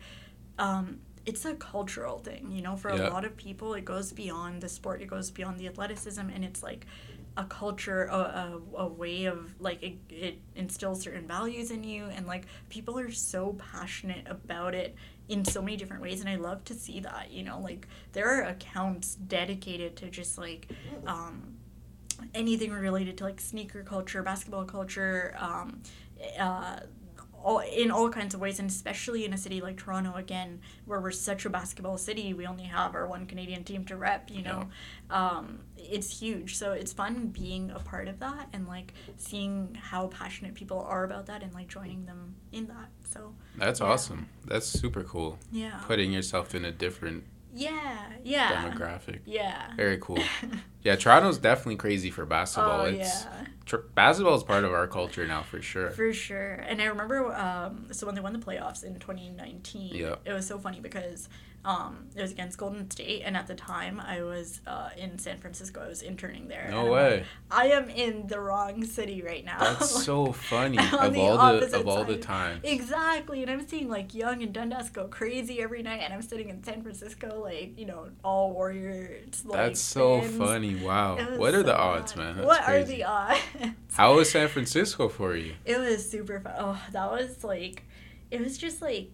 um, it's a cultural thing, you know, for Yeah. a lot of people it goes beyond the sport, it goes beyond the athleticism and it's like a culture, a, a, a way of like it, it instills certain values in you and like people are so passionate about it in so many different ways and I love to see that, you know, like there are accounts dedicated to just like um anything related to like sneaker culture, basketball culture, um, uh, all in all kinds of ways, and especially in a city like Toronto, again, where we're such a basketball city, we only have our one Canadian team to rep. You know, um, it's huge. So it's fun being a part of that and like seeing how passionate people are about that and like joining them in that. So That's Yeah. awesome. That's super cool. yeah, Putting yourself in a different yeah, yeah, demographic. yeah. Very cool. Yeah, Toronto's definitely crazy for basketball. Oh it's yeah. tr- basketball is part of our culture now for sure. For sure. And I remember, um, so when they won the playoffs in 2019, Yeah. it was so funny because um, it was against Golden State. And at the time, I was uh, in San Francisco. I was interning there. No way. like, I am in the wrong city right now. That's so funny. Of the all the of all the side. times. Exactly, and I'm seeing like Yonge and Dundas go crazy every night, and I'm sitting in San Francisco, like you know, all Warriors. Like, That's so fans. funny. Wow. What are the odds, fun. man? That's what crazy. are the odds? How was San Francisco for you? It was super fun. Oh, that was like, it was just like,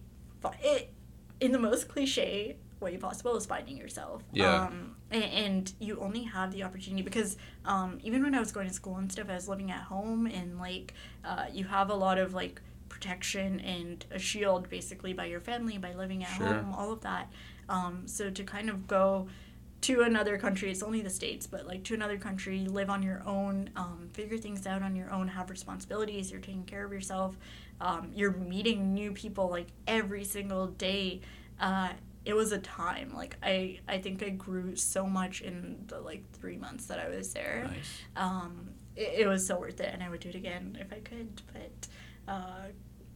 it in the most cliche way possible is finding yourself. Yeah. Um, and, and you only have the opportunity because um, even when I was going to school and stuff, I was living at home and like, uh, you have a lot of like protection and a shield basically by your family by living at Sure. home, all of that. Um, so to kind of go to another country it's only the states but like to another country live on your own um, figure things out on your own have responsibilities you're taking care of yourself um, you're meeting new people like every single day uh, it was a time like i i think i grew so much in the like three months that i was there Nice. um, it, it was so worth it and i would do it again if i could but uh,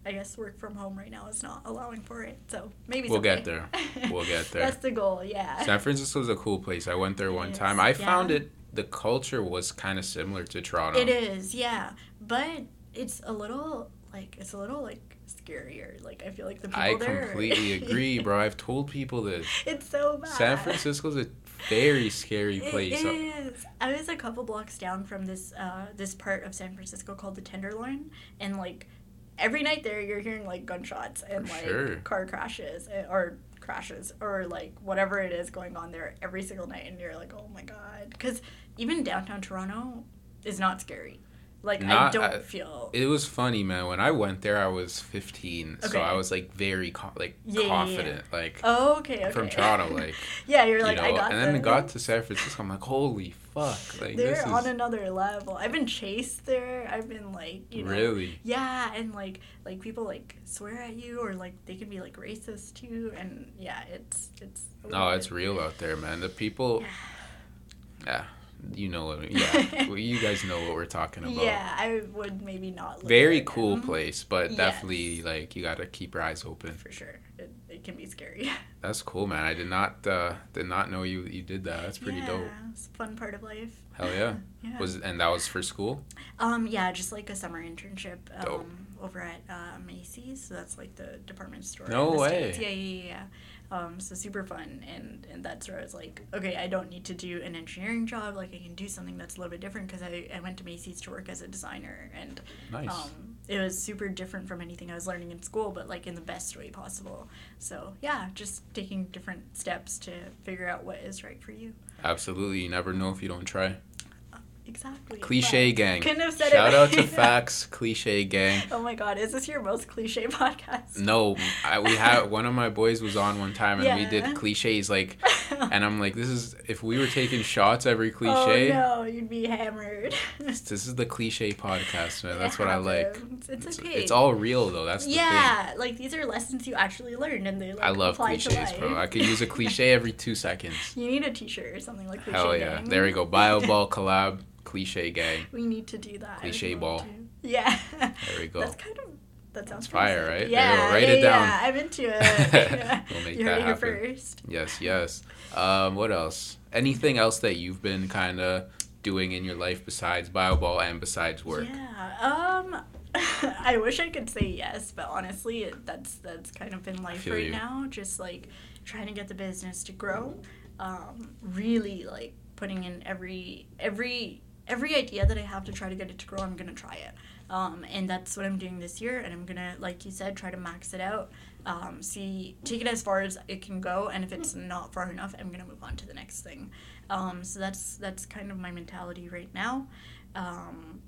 I guess work from home right now is not allowing for it, so maybe We'll get there. We'll get there. That's the goal, yeah. San Francisco is a cool place. I went there one time. I yeah. found it. The culture was kind of similar to Toronto. It is, yeah, but it's a little like it's a little like scarier. Like I feel like the people I there. completely agree, bro. I've told people this. it's so bad. San Francisco's a very scary place. is. I was a couple blocks down from this uh, this part of San Francisco called the Tenderloin, and like every night there, you're hearing like gunshots and For like sure. car crashes eh, or crashes or like whatever it is going on there every single night, and you're like, oh my god, because even downtown Toronto is not scary. Like I don't I- feel. It was funny, man. When I went there, I was 15, so I was like very co- like Yeah, yeah, yeah. confident, like Oh, okay, okay. from Toronto, like yeah, you're you like, know. I got and then this. got to San Francisco. I'm like, holy fuck, like They're on is another level. I've been chased there. I've been like, you know, really. Yeah, and like like people like swear at you or like they can be like racist too, and yeah, it's it's. No, oh, little it's real out there, man. The people, yeah, you know what? Yeah, well, you guys know what we're talking about. Yeah, I would maybe not. Very cool place, but Yes. definitely like you gotta keep your eyes open. for sure. It, it can be scary. That's cool, man. I did not uh, did not know you you did that. That's pretty yeah, dope. It's a fun part of life. Hell yeah. Yeah. Was and that was for school? Um, yeah, just like a summer internship Dope. um, over at uh, Macy's. So that's like the department store. No the way. States. Yeah, yeah, yeah. Um, so super fun, and and that's where I was like, okay, I don't need to do an engineering job. Like I can do something that's a little bit different because I, I went to Macy's to work as a designer, and Nice. um, it was super different from anything I was learning in school, but like in the best way possible. So yeah, just taking different steps to figure out what is right for you. Absolutely. You never know if you don't try. Exactly. Cliche but gang. Couldn't have said Shout it out to. Facts, Cliche Gang. Oh my god, is this your most cliche podcast? No, I, we had one of my boys was on one time and we did cliches like, and I'm like, this is if we were taking shots every oh, cliche. Oh no, you'd be hammered. This is the cliche podcast, man. That's what I like. It's, It's, okay. it's all real though. That's the thing. yeah, like these are lessons you actually learned, and they like I love cliches, bro. I could use a cliche every two seconds. You need a T-shirt or something like cliche. Hell yeah. gang. There we go. Bio ball collab, cliche gang. We need to do that. Cliche ball. Yeah. There we go. That's kind of that sounds It's fire, right? Yeah. Write yeah, it down. Yeah, I'm into it. We'll make you that happen. first. Yes, yes. Um, what else? Anything else that you've been kind of doing in your life besides bio ball and besides work? Yeah. Um, I wish I could say yes, but honestly, it, that's that's kind of been life right you. now. Just like trying to get the business to grow. Um, really like putting in every every every idea that I have to try to get it to grow. I'm gonna try it. Um, and that's what I'm doing this year. And I'm gonna, like you said, try to max it out. Um, see, take it as far as it can go. And if it's not far enough, I'm gonna move on to the next thing. Um, so that's that's kind of my mentality right now. Um,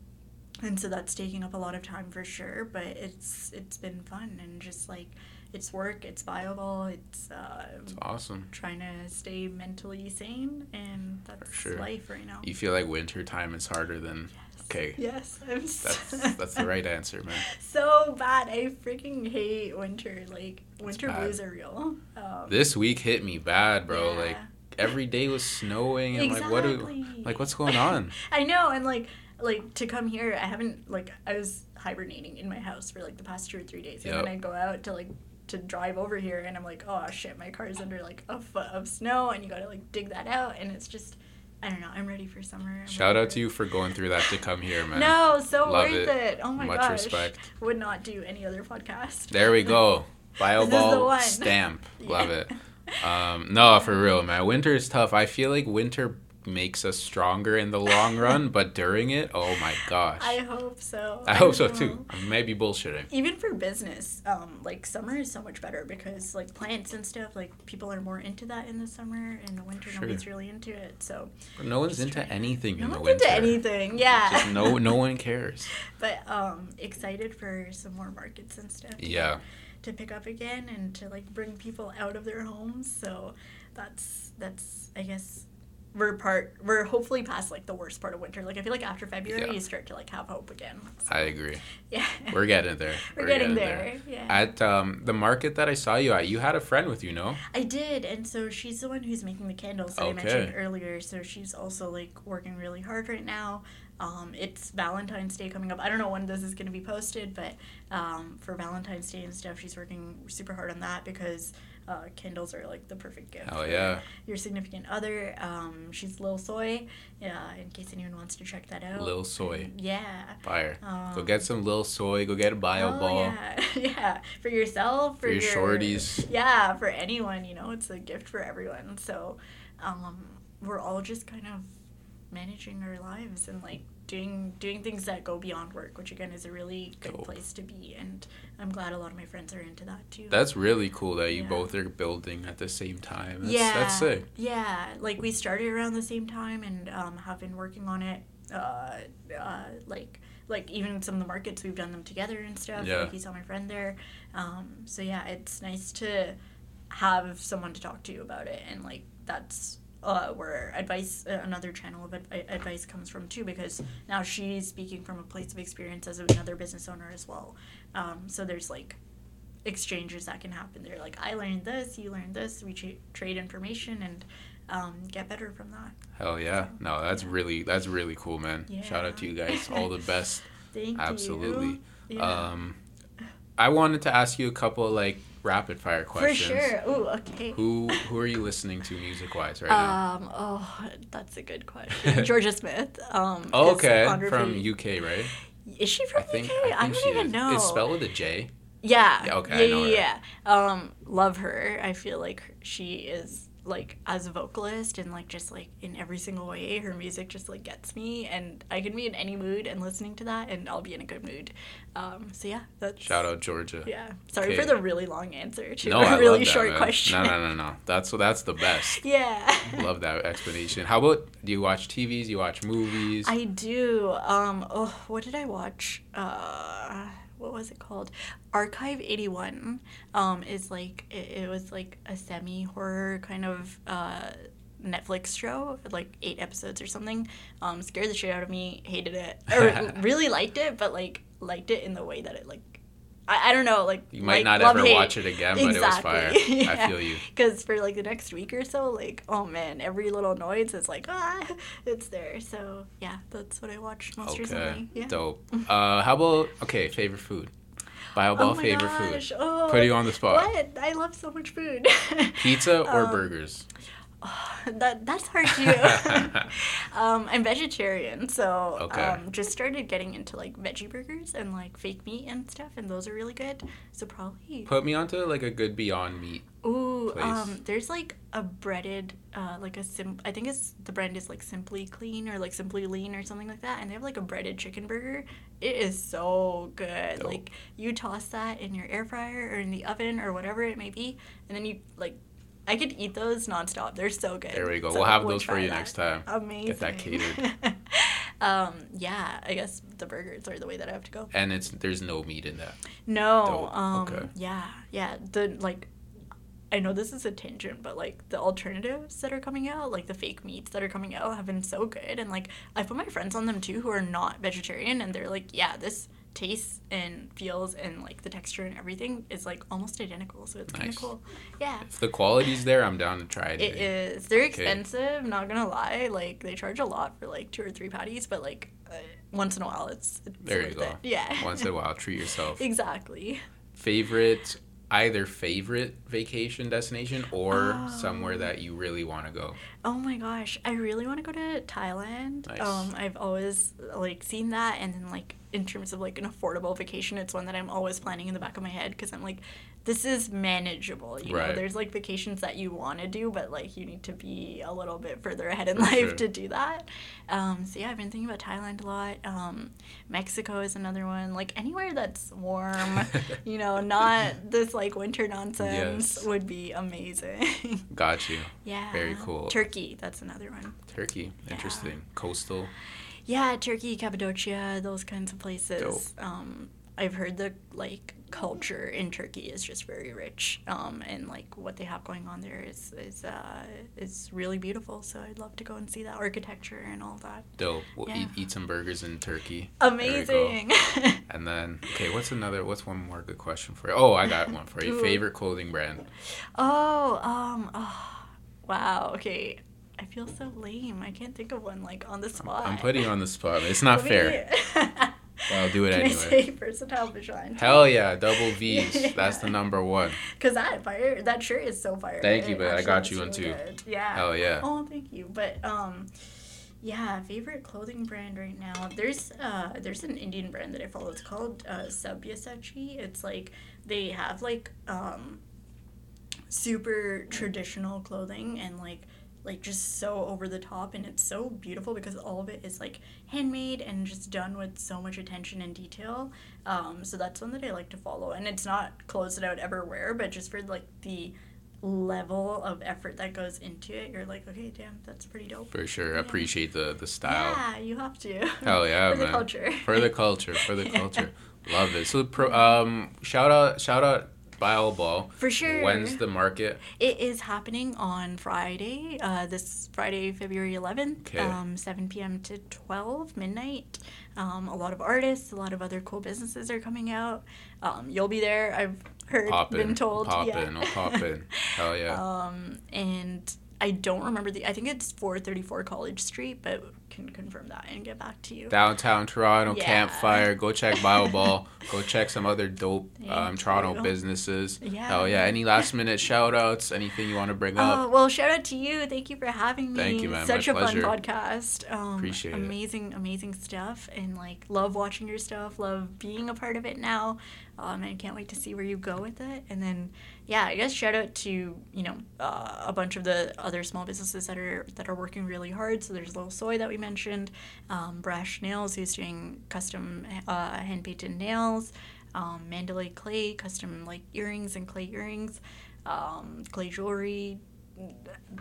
and so that's taking up a lot of time for sure but it's it's been fun and just like it's work it's viable it's uh, It's awesome. trying to stay mentally sane and that's sure. life right now You feel like winter time is harder than. Okay. yes i'm That's that's the right answer, man. so bad i freaking hate winter like winter blues are real um, This week hit me bad, bro. yeah. Like every day was snowing and like what do Exactly. like what's going on? I know, and like like to come here, I haven't like I was hibernating in my house for like the past two or three days, and Yep. then I go out to like to drive over here, and I'm like, oh shit, my car's under like a foot of snow, and you gotta like dig that out, and it's just I don't know. I'm ready for summer. I'm Shout out for- to you for going through that to come here, man. No, so Love worth it. it. Oh my Much gosh. respect. Would not do any other podcast. There we go. Bio This is the ball stamp. Love Yeah. it. Um, no, for real, man. Winter is tough. I feel like winter makes us stronger in the long run, but during it, oh my gosh. I hope so. I hope so know. too. Maybe bullshitting. even for business um like summer is so much better because like plants and stuff like people are more into that in the summer in the winter Sure. nobody's really into it so But no one's into trying- anything no in the one's winter. into anything yeah Just no, no one cares. but um excited for some more markets and stuff to- Yeah. to pick up again and to like bring people out of their homes so that's that's i guess we're part we're hopefully past like the worst part of winter like i feel like after february Yeah. you start to like have hope again So, I agree. yeah We're getting there. we're, getting, there, yeah At um, the market that I saw you at, you had a friend with you, no? I did, and so she's the one who's making the candles that I mentioned earlier. So she's also like working really hard right now. Um, it's Valentine's Day coming up. I don't know when this is going to be posted, but um, for Valentine's Day and stuff, she's working super hard on that because uh, candles are like the perfect gift. Oh yeah. Your significant other. Um, she's Lil Soy. Yeah, in case anyone wants to check that out. Lil Soy. Yeah. Fire. Um, Go get some Lil Soy. Go get a bio oh, ball. Yeah, yeah. For yourself, for, For your shorties. Yeah, for anyone, you know, it's a gift for everyone. So, um, we're all just kind of managing our lives and like doing doing things that go beyond work, which again is a really good place to be. And I'm glad a lot of my friends are into that too. That's really cool that you Yeah. both are building at the same time. That's, yeah, That's sick. Yeah, like we started around the same time and um, have been working on it. Uh, uh, like like even some of the markets we've done them together and stuff. Yeah. Like you saw my friend there. Um, so yeah, it's nice to have someone to talk to about it and like that's uh, where advice uh, another channel of ad- advice comes from too because now she's speaking from a place of experience as another business owner as well um, so there's like exchanges that can happen there like i learned this you learned this we tra- trade information and um, get better from that Hell yeah. No, that's Yeah. really that's really cool, man. Shout out to you guys. All the best. thank Absolutely. you yeah. Um I wanted to ask you a couple like rapid fire questions. For sure. Ooh, okay. Who who are you listening to music wise right now? Um. Oh, that's a good question. Jorja Smith. Um. Oh, okay, from. UK, right? Is she from I think UK? I think don't she even is. know. Is spelled with a J. Yeah. Yeah, okay, I Yeah, yeah, yeah. Um, love her. I feel like she is like as a vocalist and like just like in every single way, her music just like gets me, and I can be in any mood and listening to that, and I'll be in a good mood. Um, so yeah, that's Shout out Jorja. Yeah. Sorry Okay. for the really long answer to No, a I really that, short man. question. No, no, no, no. That's that's the best. yeah. Love that explanation. How about do you watch TVs? You watch movies? I do. Um, oh, what did I watch? Uh, what was it called? Archive 81 um, is like, it, it was like a semi horror kind of uh, Netflix show, like eight episodes or something. Um, scared the shit out of me, hated it, or really liked it, but like liked it in the way that it like. I, I don't know, like you might like, not ever hate. watch it again, but it was fire. I feel you. Because for like the next week or so, like, oh man, every little noise is like, ah, it's there. So yeah, that's what I watched most Okay, recently. Yeah. dope. Uh, how about okay, favorite food? Bio ball oh my favorite gosh. food. Oh, Put you on the spot. What? I love so much food. Pizza or Um, burgers? that that's hard too. um, I'm vegetarian, so Okay. um, just started getting into like veggie burgers and like fake meat and stuff, and those are really good. So probably Put me onto like a good Beyond Meat. Ooh, place. um, there's like a breaded, uh, like a sim. I think it's the brand is like Simply Clean or like Simply Lean or something like that, and they have like a breaded chicken burger. It is so good. Dope. Like you toss that in your air fryer or in the oven or whatever it may be, and then you like. I could eat those nonstop. They're so good. There we go. So we'll have we'll those for you that. next time. Amazing. Get that catered. um, yeah, I guess the burgers are the way that I have to go. And it's there's no meat in that. No. Um Okay. yeah. Yeah, the like I know this is a tangent, but like the alternatives that are coming out, like the fake meats that are coming out have been so good and like I put my friends on them too who are not vegetarian and they're like, "Yeah, this tastes and feels and like the texture and everything is like almost identical." So it's kind of cool. Yeah. If the quality's there, I'm down to try it. It is. They're Okay. expensive, not to lie. Like they charge a lot for like two or three patties, but like uh, once in a while it's, it's There you go. it. Yeah. Once in a while, treat yourself. exactly. Favorite, either favorite vacation destination or Oh. somewhere that you really want to go. Oh my gosh, I really want to go to Thailand. Nice. Um, I've always like seen that, and then like in terms of like an affordable vacation, it's one that I'm always planning in the back of my head because I'm like, this is manageable. You know, there's like vacations that you want to do, but like you need to be a little bit further ahead in For life sure. to do that. Um, so yeah, I've been thinking about Thailand a lot. Um, Mexico is another one. Like anywhere that's warm, you know, not this like winter nonsense Yes. would be amazing. Got you. Yeah. Very cool. Turkey, that's another one. Turkey, Yeah. interesting. Coastal. Yeah, Turkey, Cappadocia, those kinds of places. Dope. Um, I've heard the like culture in Turkey is just very rich, um, and like what they have going on there is is uh, is really beautiful. So I'd love to go and see that architecture and all that. Dope. We'll Yeah. eat, eat some burgers in Turkey. There we go. Amazing. And then, okay, what's another? What's one more good question for you? Oh, I got one for you. Ooh. Favorite clothing brand? oh, um, oh, wow. Okay, I feel so lame. I can't think of one like on the spot. I'm putting you on the spot. It's not fair. But I'll do it Can I anyway. say versatile? Hell yeah, double V's. That's the number one. Cause that fire, that shirt is so fire. Thank you, but I got you one too. good. Yeah. Hell yeah. Oh, thank you. But um, yeah, favorite clothing brand right now. There's uh, there's an Indian brand that I follow. It's called uh, Sabyasachi. It's like they have like um, super traditional clothing and like like just so over the top and it's so beautiful because all of it is like handmade and just done with so much attention and detail um, so that's one that i like to follow and it's not closed out everywhere but just for like the level of effort that goes into it you're like okay damn that's pretty dope For sure. Yeah. Appreciate the the style. yeah you have to Hell yeah, for the culture For the culture. For the Yeah. culture. Love it. So, pro, um, shout out, shout out, Bio Ball. for sure When's the market? It is happening on Friday, uh, this Friday, February 11th, Okay. um, 7 p.m. to 12 midnight. Um, a lot of artists, a lot of other cool businesses are coming out. Um, you'll be there, I've heard, Pop in. been told. Pop yeah. in. Oh, pop in. Hell yeah. um, and I don't remember the. I think it's 434 College Street, but can confirm that and get back to you. Downtown Toronto Yeah. campfire. Go check BioBall. Go check some other dope um, Toronto businesses. Yeah. Hell yeah! Any last minute shout outs? Anything you want to bring Oh, up? well, shout out to you. Thank you for having me. Thank you, man. Such My a pleasure. fun podcast. Um, Appreciate it. amazing, amazing stuff. And like, love watching your stuff. Love being a part of it now. Um, and can't wait to see where you go with it. And then, yeah, I guess shout out to you know uh, a bunch of the other small businesses that are that are working really hard. So there's a Little Soy that we mentioned, um, Brash Nails who's doing custom uh, hand painted nails, um, Mandalay Clay custom like earrings and clay earrings, um, clay jewelry.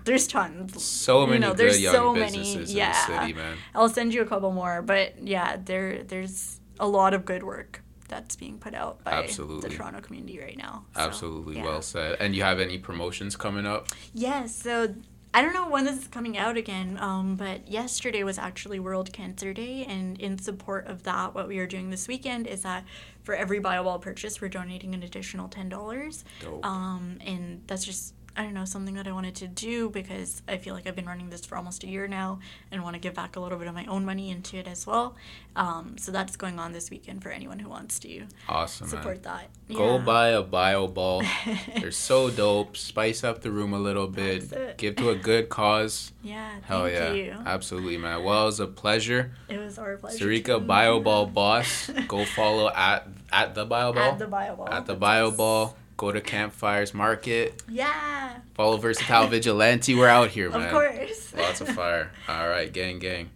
There's tons. So You many know, good there's so many, yeah. the city, man. I'll send you a couple more, but yeah, there there's a lot of good work that's being put out by Absolutely. the Toronto community right now. So, Absolutely yeah. well said. And you have any promotions coming up? Yes, so I don't know when this is coming out again, um, but yesterday was actually World Cancer Day, and in support of that, what we are doing this weekend is that for every BioBall purchase, we're donating an additional ten dollars. Um, and that's just I don't know something that I wanted to do because I feel like I've been running this for almost a year now and want to give back a little bit of my own money into it as well. Um, so that's going on this weekend for anyone who wants to awesome, man. support that. Go Yeah. buy a bio ball. They're so dope. Spice up the room a little bit. Give to a good cause. Yeah, Hell thank yeah. you. Absolutely, man. Well, it was a pleasure. It was our pleasure. Sarika. Bio Ball Boss. Go follow at at the Bio Ball. At the bio ball. At the Bio. Ball. Go to Campfires Market. Yeah, Follow Versatile Vigilante. We're out here, man. of course. Lots of fire. All right, gang, gang.